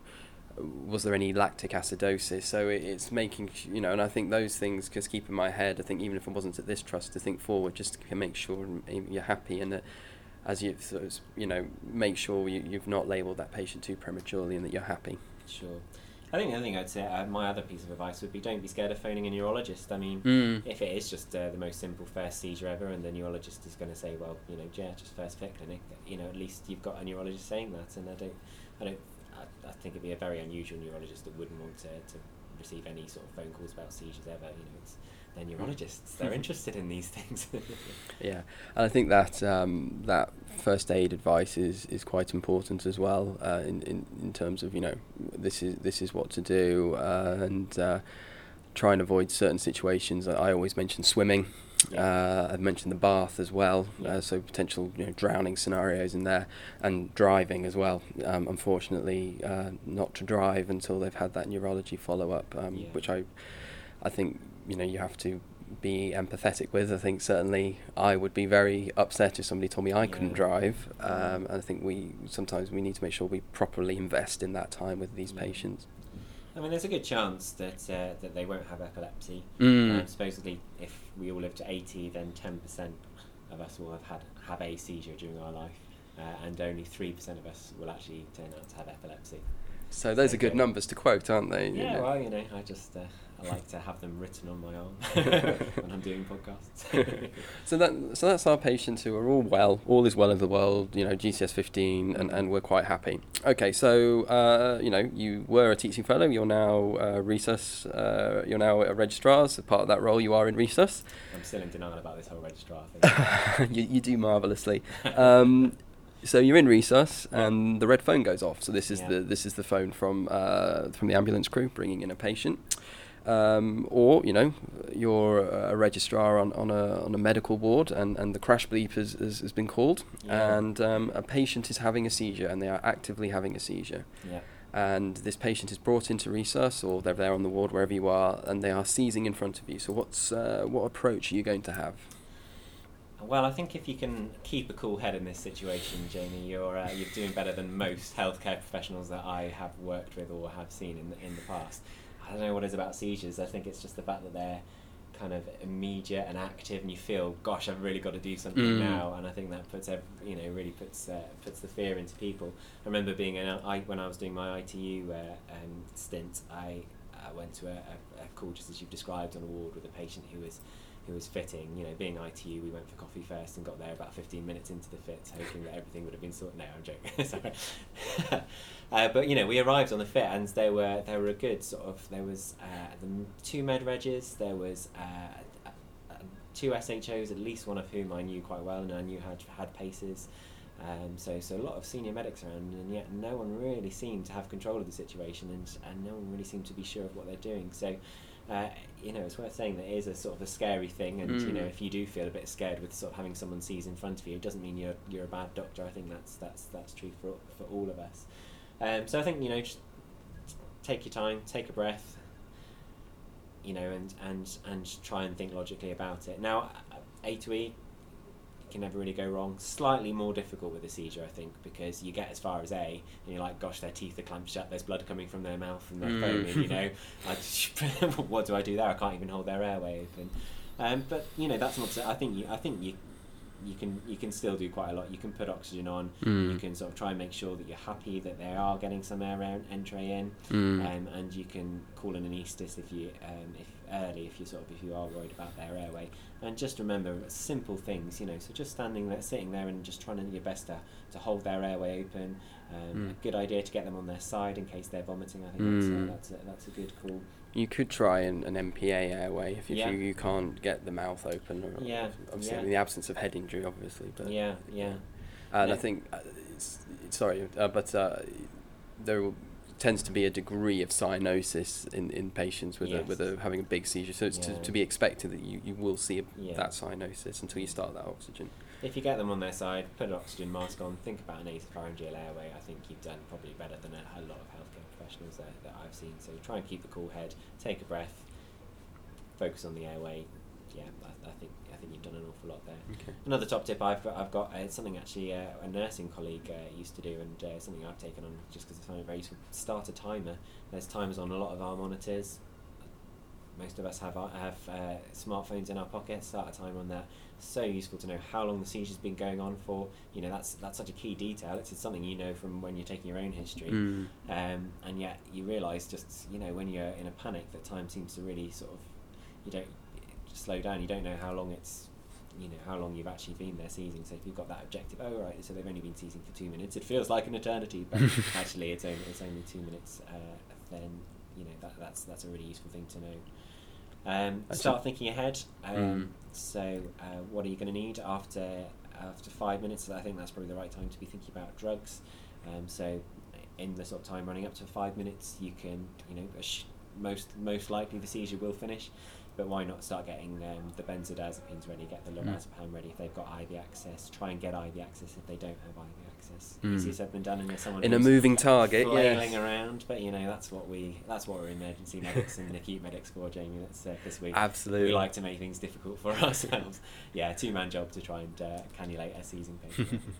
Speaker 1: Was there any lactic acidosis? So it, it's making you know, and I think those things just keep in my head. I think even if I wasn't at this trust, to think forward, just to make sure you're happy and that as you sort of, you know make sure you, you've not labelled that patient too prematurely and that you're happy.
Speaker 2: Sure. I think the other thing I'd say, uh, my other piece of advice would be don't be scared of phoning a neurologist. I mean,
Speaker 1: Mm.
Speaker 2: if it is just uh, the most simple first seizure ever, and the neurologist is going to say, well, you know, yeah, just first fit clinic, you know, at least you've got a neurologist saying that, and I don't, I don't, I, I think it'd be a very unusual neurologist that wouldn't want to, to receive any sort of phone calls about seizures ever. You know, it's they're neurologists; they're interested in these [laughs] things.
Speaker 1: Yeah, and I think that um, that first aid advice is, is quite important as well uh, in, in in terms of you know this is this is what to do uh, and uh, try and avoid certain situations. I I always mention swimming. Uh, I've mentioned the bath as well, uh, so potential you know, drowning scenarios in there, and driving as well. Um, unfortunately, uh, not to drive until they've had that neurology follow up, um,
Speaker 2: Yeah.
Speaker 1: which I, I think you know you have to be empathetic with. I think certainly I would be very upset if somebody told me I couldn't
Speaker 2: Yeah.
Speaker 1: drive. Um, and I think we sometimes we need to make sure we properly invest in that time with these
Speaker 2: Yeah.
Speaker 1: patients.
Speaker 2: I mean, there's a good chance that uh, that they won't have epilepsy.
Speaker 1: Mm.
Speaker 2: Um, supposedly, if we all live to 80, then 10% of us will have had have a seizure during our life, uh, and only 3% of us will actually turn out to have epilepsy.
Speaker 1: So those are good numbers to quote, aren't they? You
Speaker 2: Yeah,
Speaker 1: know?
Speaker 2: well, you know, I just uh, I like to have them written on my arm [laughs] when I'm doing podcasts. [laughs]
Speaker 1: so that so that's our patients who are all well, all is well in the world. You know, GCS fifteen, and, and we're quite happy. Okay, so uh, you know, you were a teaching fellow. You're now uh, resus. Uh, you're now a registrar. So part of that role, you are in resus.
Speaker 2: I'm still in denial about this whole registrar thing. [laughs]
Speaker 1: you, you do marvelously. Um, So you're in resus, and the red phone goes off. So this is
Speaker 2: Yeah.
Speaker 1: the this is the phone from uh, from the ambulance crew bringing in a patient, um, or you know you're a registrar on, on a on a medical ward, and, and the crash bleep has, has, has been called,
Speaker 2: Yeah.
Speaker 1: and um, a patient is having a seizure, and they are actively having a seizure,
Speaker 2: Yeah.
Speaker 1: and this patient is brought into resus, or they're there on the ward wherever you are, and they are seizing in front of you. So what's uh, what approach are you going to have?
Speaker 2: Well, I think if you can keep a cool head in this situation, Jamie, you're uh, you're doing better than most healthcare professionals that I have worked with or have seen in the, in the past. I don't know what it is about seizures. I think it's just the fact that they're kind of immediate and active, and you feel, gosh, I've really got to do something
Speaker 1: Mm.
Speaker 2: now. And I think that puts ev- you know really puts uh, puts the fear into people. I remember being in a, I, when I was doing my ITU uh, um, stint, I uh, went to a, a, a call just as you've described on a ward with a patient who was who was fitting. You know, being ITU, we went for coffee first and got there about 15 minutes into the fit, hoping that everything would have been sorted. No, I'm joking. [laughs] Sorry. [laughs] uh, but you know, we arrived on the fit, and there were they were a good sort of. There was uh, the two med regs. There was. Uh, Two SHOs, at least one of whom I knew quite well, and I knew had had PACES. Um, so, so a lot of senior medics around, and yet no one really seemed to have control of the situation, and, and no one really seemed to be sure of what they're doing. So, uh, you know, it's worth saying that it is a sort of a scary thing, and you know,
Speaker 1: Mm.
Speaker 2: if you do feel a bit scared with sort of having someone seize in front of you, it doesn't mean you're you're a bad doctor. I think that's that's that's true for for all of us. Um, so I think you know, just take your time, take a breath, you know, and and and try and think logically about it. Now, A to E can never really go wrong. Slightly more difficult with a seizure, I think, because you get as far as A, and you're like, gosh, their teeth are clamped shut. There's blood coming from their mouth and they're
Speaker 1: Mm.
Speaker 2: foaming. You [laughs] know, I, [laughs] what do I do there? I can't even hold their airway open. Um, but you know, that's not. I think you. I think you. You can you can still do quite a lot. You can put oxygen on. You
Speaker 1: Mm.
Speaker 2: can sort of try and make sure that you're happy that they are getting some air en- entry in
Speaker 1: Mm.
Speaker 2: um, and you can call in an anaesthetist if you um, if early if you sort of if you are worried about their airway and just remember simple things you know so just standing there sitting there and just trying to do your best to, to hold their airway open um,
Speaker 1: Mm.
Speaker 2: a good idea to get them on their side in case they're vomiting I think that's,
Speaker 1: Mm.
Speaker 2: a, that's, a, that's a good call
Speaker 1: You could try an, an MPA airway if, if
Speaker 2: Yeah.
Speaker 1: you, you can't get the mouth open. Or,
Speaker 2: Yeah,
Speaker 1: Obviously,
Speaker 2: yeah.
Speaker 1: in the absence of head injury, obviously. But
Speaker 2: yeah yeah
Speaker 1: and I think, uh, it's, sorry, uh, but uh, there will- tends to be a degree of cyanosis in, in patients with a, with a, having a big seizure. So it's to,
Speaker 2: Yeah.
Speaker 1: to be expected that you, you will see a,
Speaker 2: Yeah.
Speaker 1: that cyanosis until you start that oxygen.
Speaker 2: if you get them on their side put an oxygen mask on think about an nasopharyngeal airway I think you've done probably better than a, a lot of healthcare professionals that, that I've seen so try and keep a cool head take a breath focus on the airway yeah I, I think think you've done an awful lot there
Speaker 1: Okay.
Speaker 2: Another top tip I've, I've got uh, something actually uh, a nursing colleague uh, used to do and uh, something I've taken on just because I find it very useful. Start a timer. There's timers on a lot of our monitors. Most of us have our- have uh, smartphones in our pockets. Start a timer on that. So useful to know how long the seizure's been going on for. You know that's that's such a key detail. It's just something you know from when you're taking your own history.
Speaker 1: Mm.
Speaker 2: Um, and yet you realise just you know when you're in a panic that time seems to really sort of you don't slow down. You don't know how long it's you know how long you've actually been there seizing. So if you've got that objective, oh right, so they've only been seizing for two minutes. It feels like an eternity, but [laughs] actually it's only it's only two minutes. Uh, then you know that that's that's a really useful thing to know. Um, start thinking ahead. Um,
Speaker 1: Mm.
Speaker 2: So uh, what are you going to need after after five minutes? I think that's probably the right time to be thinking about drugs. Um, so in the sort of time running up to five minutes, you can you know most most likely the seizure will finish. But why not start getting um, the benzodiazepines ready, get the
Speaker 1: Mm.
Speaker 2: lorazepam ready if they've got IV access. Try and get IV access if they don't have IV access.
Speaker 1: Mm.
Speaker 2: Easier said than done, and there's someone
Speaker 1: In a moving target,
Speaker 2: flailing
Speaker 1: yes.
Speaker 2: around. But you know that's what we that's what we're emergency medics and acute medics for, Jamie. That's uh, because we
Speaker 1: Absolutely.
Speaker 2: we like to make things difficult for [laughs] ourselves. yeah, two man job to try and uh, cannulate a seizing patient. [laughs]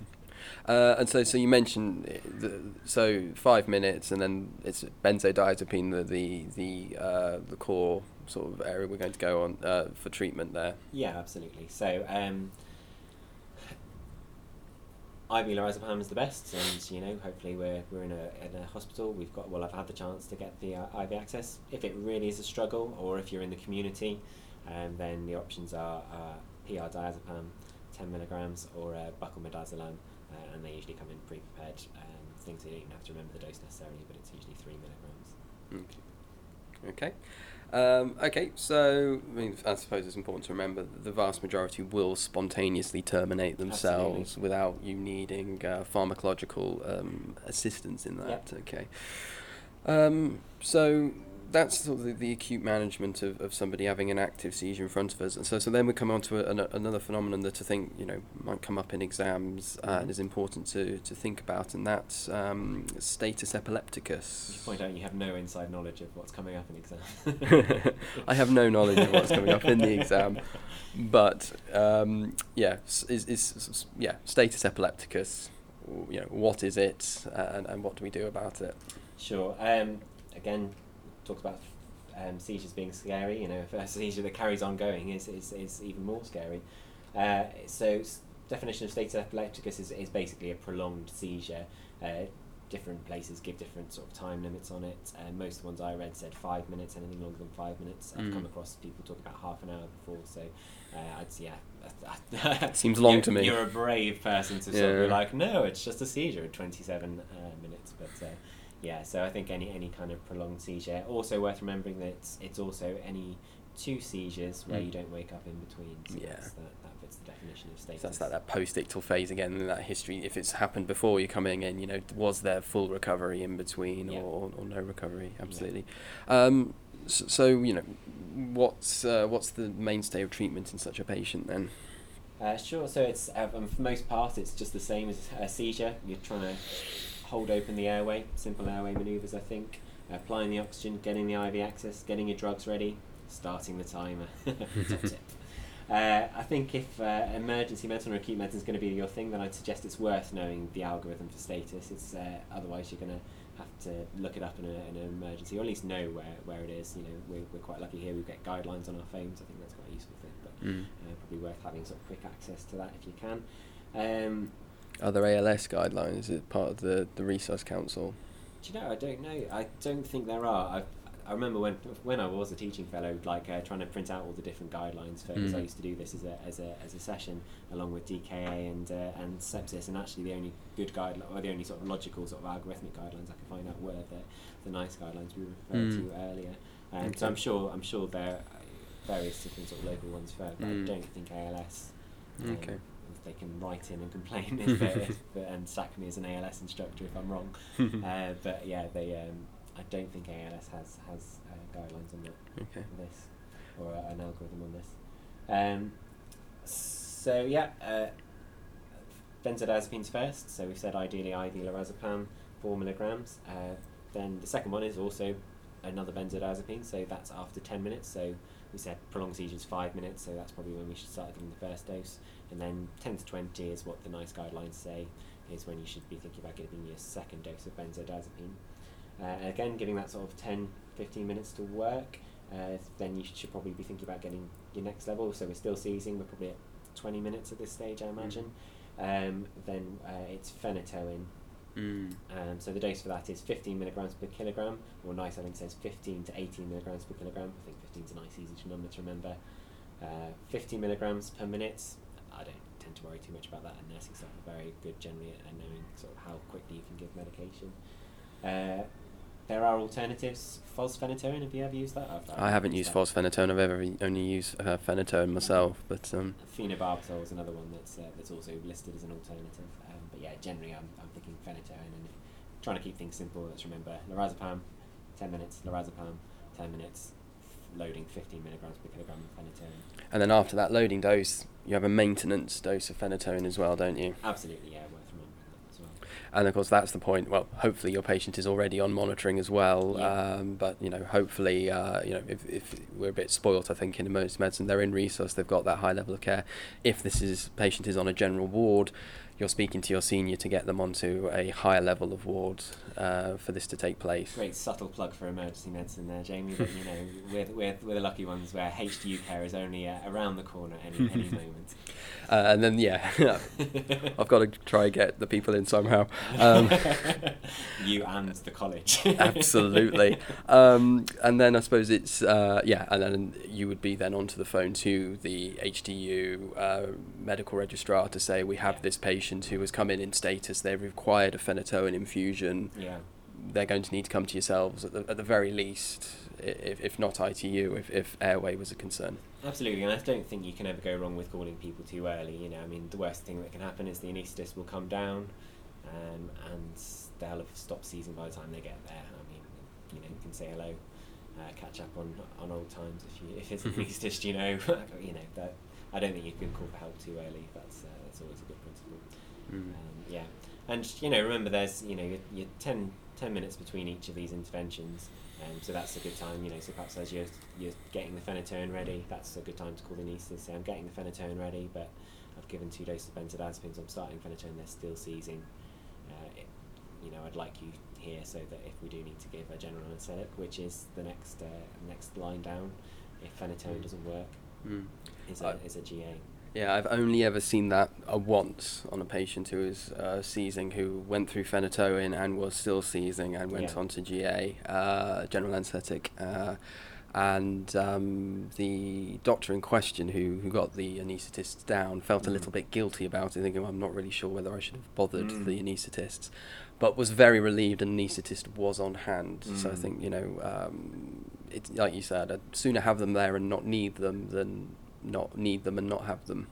Speaker 1: Uh, and so, so you mentioned uh, the, so five minutes, and then it's benzodiazepine, the the the uh, the core sort of area we're going to go on uh, for treatment there.
Speaker 2: Yeah, absolutely. So, um, IV lorazepam is the best, and you know, hopefully we're, we're in a in a hospital. We've got well, I've had the chance to get the uh, IV access. If it really is a struggle, or if you're in the community, um, then the options are uh, PR diazepam, ten milligrams, or uh, buccal uh, and they usually come in pre-prepared. Um, things you don't even have to remember the dose necessarily, but it's usually three milligrams.
Speaker 1: Okay. Okay. Um, okay, so I mean, I suppose it's important to remember that the vast majority will spontaneously terminate themselves
Speaker 2: Absolutely.
Speaker 1: without you needing uh, pharmacological um, assistance in that.
Speaker 2: Yep.
Speaker 1: Okay. Um, so that's sort of the, the acute management of, of somebody having an active seizure in front of us. And so, so then we come on to a, an, another phenomenon that I think you know might come up in exams uh, and is important to, to think about, and that's um, status epilepticus.
Speaker 2: You point out you have no inside knowledge of what's coming up in exam. [laughs]
Speaker 1: I have no knowledge of what's coming up in the exam, [laughs] but um, yeah, is, is yeah status epilepticus. You know, what is it, uh, and, and what do we do about it?
Speaker 2: Sure. Um, again, talks about um, seizures being scary. You know, if a [laughs] seizure that carries on going is, is, is even more scary. Uh, so, definition of status epilepticus is, is basically a prolonged seizure. Uh, different places give different sort of time limits on it. Uh, most of the ones I read said five minutes, anything longer than five minutes. I've
Speaker 1: Mm.
Speaker 2: come across people talking about half an hour before, so uh, I'd yeah. [laughs]
Speaker 1: Seems long to me.
Speaker 2: You're a brave person to sort of be like, no, it's just a seizure at 27 uh, minutes. But uh, yeah, so I think any any kind of prolonged seizure. Also worth remembering that it's, it's also any two seizures where
Speaker 1: Mm.
Speaker 2: you don't wake up in between. So
Speaker 1: Yeah.
Speaker 2: that's, that, that fits the definition of
Speaker 1: So
Speaker 2: status.
Speaker 1: that's like that post-ictal phase again, and that history. If it's happened before you're coming in, you know, was there full recovery in between,
Speaker 2: Yeah.
Speaker 1: or, or no recovery? Absolutely. Um, so, so you know, what's uh, what's the mainstay of treatment in such a patient then?
Speaker 2: Uh, sure. So it's uh, um, for most part it's just the same as a seizure. You're trying to hold open the airway, simple airway manoeuvres. I think applying the oxygen, getting the IV access, getting your drugs ready, starting the timer. [laughs] Top tip. [laughs] Uh, I think if uh, emergency medicine or acute medicine is going to be your thing, then I'd suggest it's worth knowing the algorithm for status. It's uh, otherwise you're going to have to look it up in, a, in an emergency, or at least know where, where it is. You know, we're, we're quite lucky here. We get guidelines on our phones. I think that's quite a useful thing. But
Speaker 1: Mm.
Speaker 2: uh, probably worth having sort of quick access to that if you can. Um,
Speaker 1: Are there ALS guidelines? Is it part of the the Resus Council?
Speaker 2: do you know? I don't know. I don't think there are. I I remember when when I was a teaching fellow, like uh, trying to print out all the different guidelines for. Because I
Speaker 1: Mm.
Speaker 2: used to do this as a as a as a session along with DKA and uh, and sepsis, and actually the only good guideline or the only sort of logical sort of algorithmic guidelines I could find out were the the NICE guidelines we referred
Speaker 1: Mm.
Speaker 2: to earlier. Um,
Speaker 1: Okay.
Speaker 2: So I'm sure I'm sure there are various different sort of local ones for, but
Speaker 1: Mm.
Speaker 2: I don't think ALS. um,
Speaker 1: Okay.
Speaker 2: They can write in and complain if, if, [laughs] and sack me as an ALS instructor if I'm wrong. [laughs] uh, but yeah, they. Um, I don't think ALS has has uh, guidelines on that,
Speaker 1: Okay.
Speaker 2: this or uh, an algorithm on this. Um, so yeah, uh, benzodiazepines first. So we've said ideally IV lorazepam, four milligrams. Uh, then the second one is also another benzodiazepine. So that's after ten minutes. So we said prolonged seizures five minutes. So that's probably when we should start giving the first dose. And then ten to twenty is what the NICE guidelines say is when you should be thinking about giving your second dose of benzodiazepine. Uh, again, giving that sort of 10, 15 minutes to work, uh, then you should probably be thinking about getting your next level. So we're still seizing, we're probably at 20 minutes at this stage, I imagine. Um, then uh, it's phenytoin.
Speaker 1: Mm.
Speaker 2: Um, so the dose for that is 15 milligrams per kilogram, or NICE I think says 15 to 18 milligrams per kilogram. I think 15 is a nice easy number to remember. Uh, 50 milligrams per minute. I don't tend to worry too much about that, and nursing staff are very good generally at knowing sort of how quickly you can give medication. Uh, there are alternatives. Fosphenytoin, have you ever used that? I've,
Speaker 1: I haven't used
Speaker 2: that.
Speaker 1: fosphenytoin. I've ever only used uh, phenytoin myself, but um,
Speaker 2: Phenobarbital is another one that's uh, that's also listed as an alternative. But yeah, generally I'm, I'm thinking phenytoin and trying to keep things simple. Let's remember lorazepam, 10 minutes, lorazepam, 10 minutes, loading 15 milligrams per kilogram of phenytoin.
Speaker 1: and then after that loading dose, you have a maintenance dose of phenytoin as well, don't you?
Speaker 2: Absolutely, yeah, worth remembering that as well.
Speaker 1: And of course, that's the point. Well, hopefully your patient is already on monitoring as well.
Speaker 2: Yeah.
Speaker 1: Um, but you know, hopefully, uh, you know, if, if we're a bit spoilt, I think in emergency medicine, they're in resource, they've got that high level of care. If this is patient is on a general ward, you're speaking to your senior to get them onto a higher level of ward uh, for this to take place.
Speaker 2: Great subtle plug for emergency medicine there, Jamie. But you know, [laughs] we're, we're, we're the lucky ones where HDU care is only uh, around the corner any [laughs] any moment.
Speaker 1: Uh, and then yeah, [laughs] I've got to try and get the people in somehow. Um,
Speaker 2: you and the college.
Speaker 1: Absolutely. Um, and then I suppose it's uh, yeah, and then you would be then onto the phone to the HDU uh, medical registrar to say we have
Speaker 2: Yeah.
Speaker 1: this patient who has come in in status. They've required a phenytoin infusion.
Speaker 2: yeah.
Speaker 1: They're going to need to come to yourselves at the, at the very least if, if not ITU, if, if airway was a concern.
Speaker 2: Absolutely, and I don't think you can ever go wrong with calling people too early. You know, I mean, the worst thing that can happen is the anaesthetist will come down, um, and they'll have stopped seizing by the time they get there. I mean, you know, you can say hello, uh, catch up on on old times if you if it's an [laughs] anaesthetist, you know, [laughs] you know that. I don't think you can call for help too early. That's uh, that's always a good principle.
Speaker 1: Mm.
Speaker 2: Um, yeah, and you know, remember, there's you know, you're, you're 10, 10 minutes between each of these interventions, um, so that's a good time. You know, so perhaps as you're you're getting the phenytoin ready, that's a good time to call the anaesthetist. Say, I'm getting the phenytoin ready, but I've given two doses of benzodiazepines. I'm starting phenytoin. They're still seizing. Uh, it, you know, I'd like you here so that if we do need to give a general anaesthetic, which is the next uh, next line down, if phenytoin
Speaker 1: Mm.
Speaker 2: doesn't work,
Speaker 1: Mm.
Speaker 2: is
Speaker 1: I-
Speaker 2: a is a GA.
Speaker 1: Yeah, I've only ever seen that uh, once on a patient who was uh, seizing, who went through phenytoin and was still seizing and went
Speaker 2: Yeah.
Speaker 1: on to GA, uh, general anaesthetic. Uh, and um, the doctor in question, who, who got the anaesthetists down, felt a
Speaker 2: Mm.
Speaker 1: little bit guilty about it, thinking, I'm not really sure whether I should have bothered
Speaker 2: Mm.
Speaker 1: the anaesthetists, but was very relieved an anaesthetist was on hand. So I
Speaker 2: Mm.
Speaker 1: think, you know, um, it's like you said, I'd sooner have them there and not need them than not need them and not have them.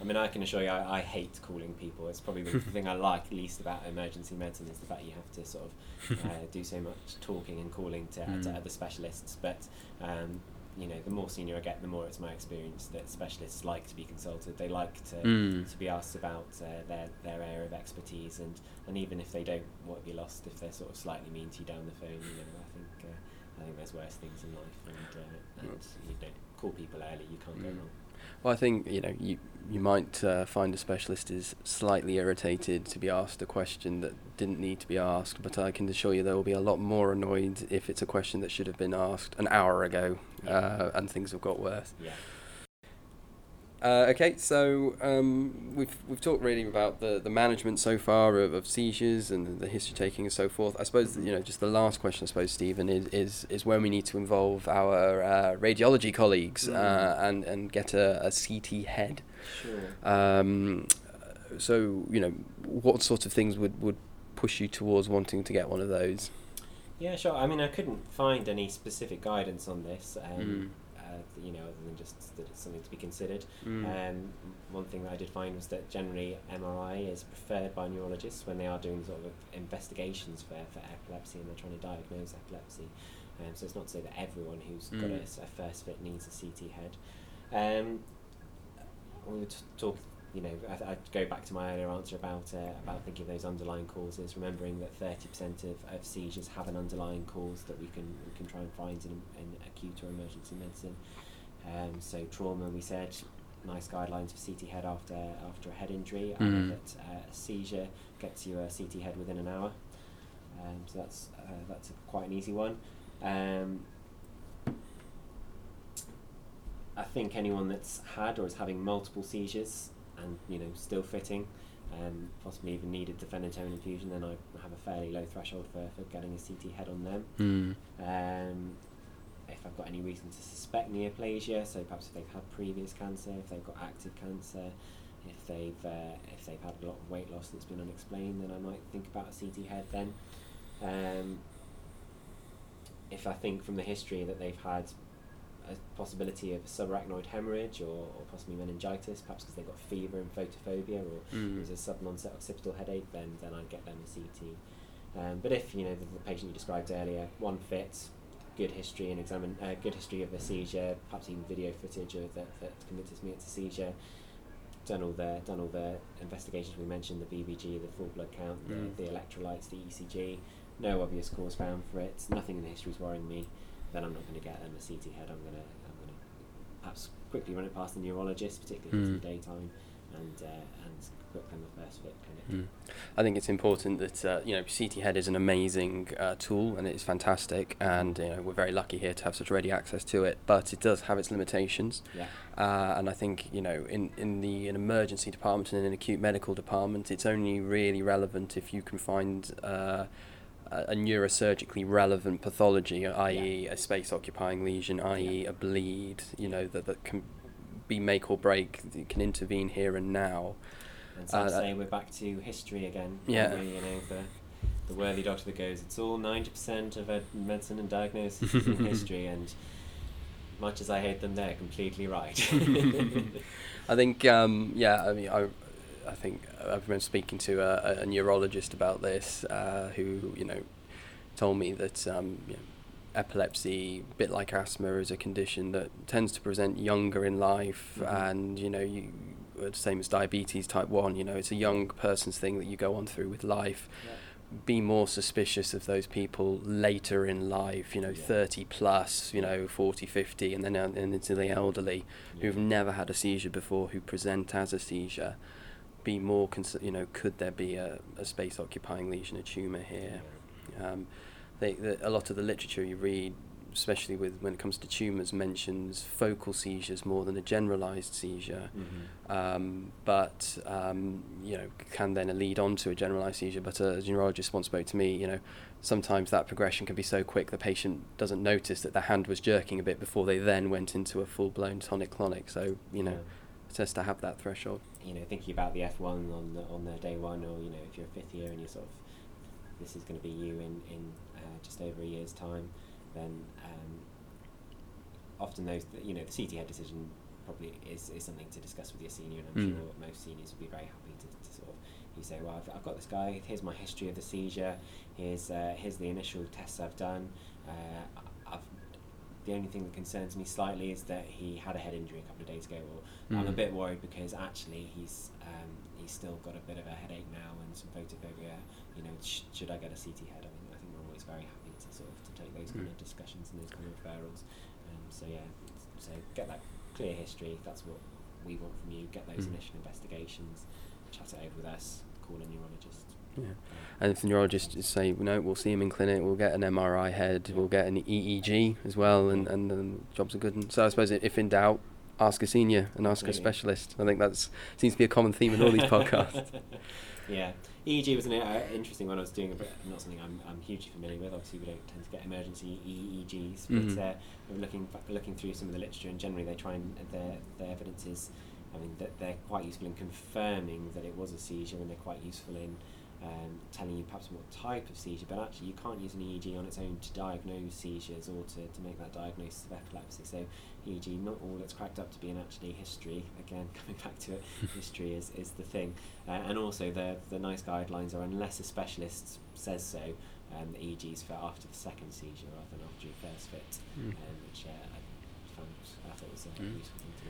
Speaker 2: I mean, I can assure you, I, I hate calling people. It's probably the thing I like least about emergency medicine is the fact you have to sort of [laughs] uh, do so much talking and calling to, to
Speaker 1: Mm.
Speaker 2: other specialists. But um, you know, the more senior I get, the more it's my experience that specialists like to be consulted. They like to
Speaker 1: Mm.
Speaker 2: to be asked about uh, their their area of expertise, and, and even if they don't want to be lost, if they're sort of slightly mean to you down the phone, you know, I think uh, I think there's worse things in life, and uh, and you know, call people early, you can't go
Speaker 1: Mm.
Speaker 2: wrong.
Speaker 1: Well, I think you know you you might uh, find a specialist is slightly irritated to be asked a question that didn't need to be asked, but I can assure you they will be a lot more annoyed if it's a question that should have been asked an hour ago,
Speaker 2: Yeah.
Speaker 1: uh, and things have got worse.
Speaker 2: Yeah.
Speaker 1: Uh, okay, so um, we've we've talked really about the, the management so far of, of seizures and the history taking and so forth. I suppose you know just the last question, I suppose, Stephen, is is, is when we need to involve our uh, radiology colleagues uh,
Speaker 2: Mm.
Speaker 1: and and get a, a CT head.
Speaker 2: Sure.
Speaker 1: Um, so you know what sort of things would, would push you towards wanting to get one of those?
Speaker 2: Yeah, sure. I mean, I couldn't find any specific guidance on this. Um,
Speaker 1: Mm.
Speaker 2: Uh, you know, other than just that it's something to be considered.
Speaker 1: Mm.
Speaker 2: Um, one thing that I did find was that generally MRI is preferred by neurologists when they are doing sort of investigations for, for epilepsy and they're trying to diagnose epilepsy. Um, so it's not to say that everyone who's got a,
Speaker 1: Mm.
Speaker 2: a first fit needs a CT head. Um, we would talk, you know, I, I'd go back to my earlier answer about uh, about thinking of those underlying causes, remembering that thirty percent of, of seizures have an underlying cause that we can we can try and find in, in acute or emergency medicine. Um, so trauma, we said, NICE guidelines for CT head after after a head injury. I know
Speaker 1: Mm.
Speaker 2: that uh, a seizure gets you a CT head within an hour. Um, so that's uh, that's a, quite an easy one. Um, I think anyone that's had or is having multiple seizures and you know still fitting, um, possibly even needed phenytoin infusion, then I have a fairly low threshold for, for getting a CT head on them.
Speaker 1: Mm.
Speaker 2: Um, if I've got any reason to suspect neoplasia, so perhaps if they've had previous cancer, if they've got active cancer, if they've uh, if they've had a lot of weight loss that's been unexplained, then I might think about a CT head then. Um, if I think from the history that they've had a possibility of subarachnoid hemorrhage or, or possibly meningitis, perhaps because they've got fever and photophobia or
Speaker 1: Mm.
Speaker 2: there's a sudden onset occipital headache, then then I'd get them a CT. Um, but if you know the, the patient you described earlier, one fit, good history and examine, uh, good history of a seizure, perhaps even video footage of that, that convinces me it's a seizure. Done all the done all the investigations we mentioned, the VBG, the full blood count, the,
Speaker 1: Mm.
Speaker 2: the electrolytes, the ECG. No obvious cause found for it. Nothing in the history is worrying me. Then I'm not going to get them a CT head. I'm going to I'm going to perhaps quickly run it past the neurologist, particularly
Speaker 1: Mm.
Speaker 2: in the daytime, and uh, and book them a first fit clinic.
Speaker 1: Mm. I think it's important that uh, you know CT Head is an amazing uh, tool and it's fantastic, and you know we're very lucky here to have such ready access to it. But it does have its limitations,
Speaker 2: Yeah.
Speaker 1: uh, and I think you know in in the an emergency department and in an acute medical department, it's only really relevant if you can find. A neurosurgically relevant pathology, i.e., a space-occupying lesion, i.e., a bleed, you know, that, that can be make or break, that can intervene here and now.
Speaker 2: And to
Speaker 1: Uh,
Speaker 2: say, we're back to history again.
Speaker 1: yeah.
Speaker 2: we? You know, the, the worthy doctor that goes, it's all 90% of medicine and diagnosis is in [laughs] history, and much as I hate them, they're completely right. [laughs]
Speaker 1: I think, um, yeah, I mean, I, I think I remember speaking to a, a neurologist about this, uh, who you know told me that um, you know, epilepsy, a bit like asthma, is a condition that tends to present younger in life,
Speaker 2: Mhm.
Speaker 1: and you know you. The same as diabetes type 1, you know, it's a young person's thing that you go on through with life. Be more suspicious of those people later in life, you know,
Speaker 2: Yeah.
Speaker 1: 30 plus, you know, 40, 50, and then and into the elderly who've never had a seizure before who present as a seizure be more cons- you know could there be a, a space occupying lesion a tumor here um, they, the, a lot of the literature you read especially with when it comes to tumors mentions focal seizures more than a generalized seizure
Speaker 2: hmm
Speaker 1: um, but um, you know can then lead on to a generalized seizure. But a neurologist once spoke to me. You know, sometimes that progression can be so quick the patient doesn't notice that their hand was jerking a bit before they then went into a full blown tonic clonic. So you know, it has to have that threshold.
Speaker 2: you know, thinking about the F1 on the, on their day one, or you know, if you're a fifth year and you're sort of, this is going to be you in in uh, just over a year's time, then um, often those, you know, the CT head decision probably is, is something to discuss with your senior, and I'm
Speaker 1: Mm.
Speaker 2: sure most seniors would be very happy to, to sort of, you say, well, I've, I've got this guy. Here's my history of the seizure. Here's uh, here's the initial tests I've done. Uh, the only thing that concerns me slightly is that he had a head injury a couple of days ago, or I'm a
Speaker 1: Mm.
Speaker 2: bit worried because actually he's um, he's still got a bit of a headache now and some photophobia. You know, sh- should I get a CT head? I think I think we're always very happy to sort of to take those kind
Speaker 1: Mm.
Speaker 2: of discussions and those kind of referrals. Um, so yeah, so get that clear history. That's what we want from you. Get those
Speaker 1: Mm.
Speaker 2: initial investigations. Chat it over with us. Call a neurologist.
Speaker 1: Yeah. And if the neurologist is say, no, we'll see him in clinic, we'll get an MRI head, we'll get an EEG as well, and, and then jobs are good. And so I suppose if in doubt, ask a senior and ask a specialist. I think that's seems to be a common theme in all these [laughs] podcasts.
Speaker 2: yeah, EEG was an uh, interesting one. I was doing, a bit, not something I'm, I'm hugely familiar with. Obviously, we don't tend to get emergency EEGs, but
Speaker 1: Mhm.
Speaker 2: uh, we we're looking looking through some of the literature, and generally they try and their their evidence is, I mean, that they're quite useful in confirming that it was a seizure, and they're quite useful in. Um, telling you perhaps what type of seizure, but actually you can't use an EEG on its own to diagnose seizures or to, to make that diagnosis of epilepsy. So EEG, not all it's cracked up to be, and actually history, again [laughs] coming back to it, [laughs] history is, is the thing. Uh, and also the the NICE guidelines are unless a specialist says so, um, the EEGs for after the second seizure rather than after your first fit,
Speaker 1: Mm.
Speaker 2: um, which uh, I found I thought was a
Speaker 1: Mm.
Speaker 2: useful thing.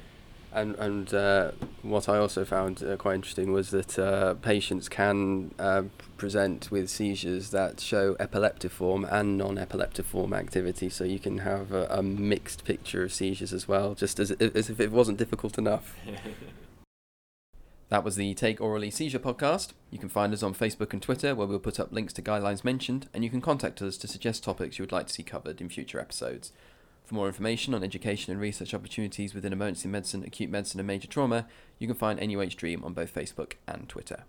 Speaker 1: And and uh, what I also found uh, quite interesting was that uh, patients can uh, present with seizures that show epileptiform and non-epileptiform activity, so you can have a, a mixed picture of seizures as well, just as as if it wasn't difficult enough. [laughs] That was the Take Orally Seizure podcast. You can find us on Facebook and Twitter, where we'll put up links to guidelines mentioned, and you can contact us to suggest topics you would like to see covered in future episodes. For more information on education and research opportunities within emergency medicine, acute medicine, and major trauma, you can find NUH DREEM on both Facebook and Twitter.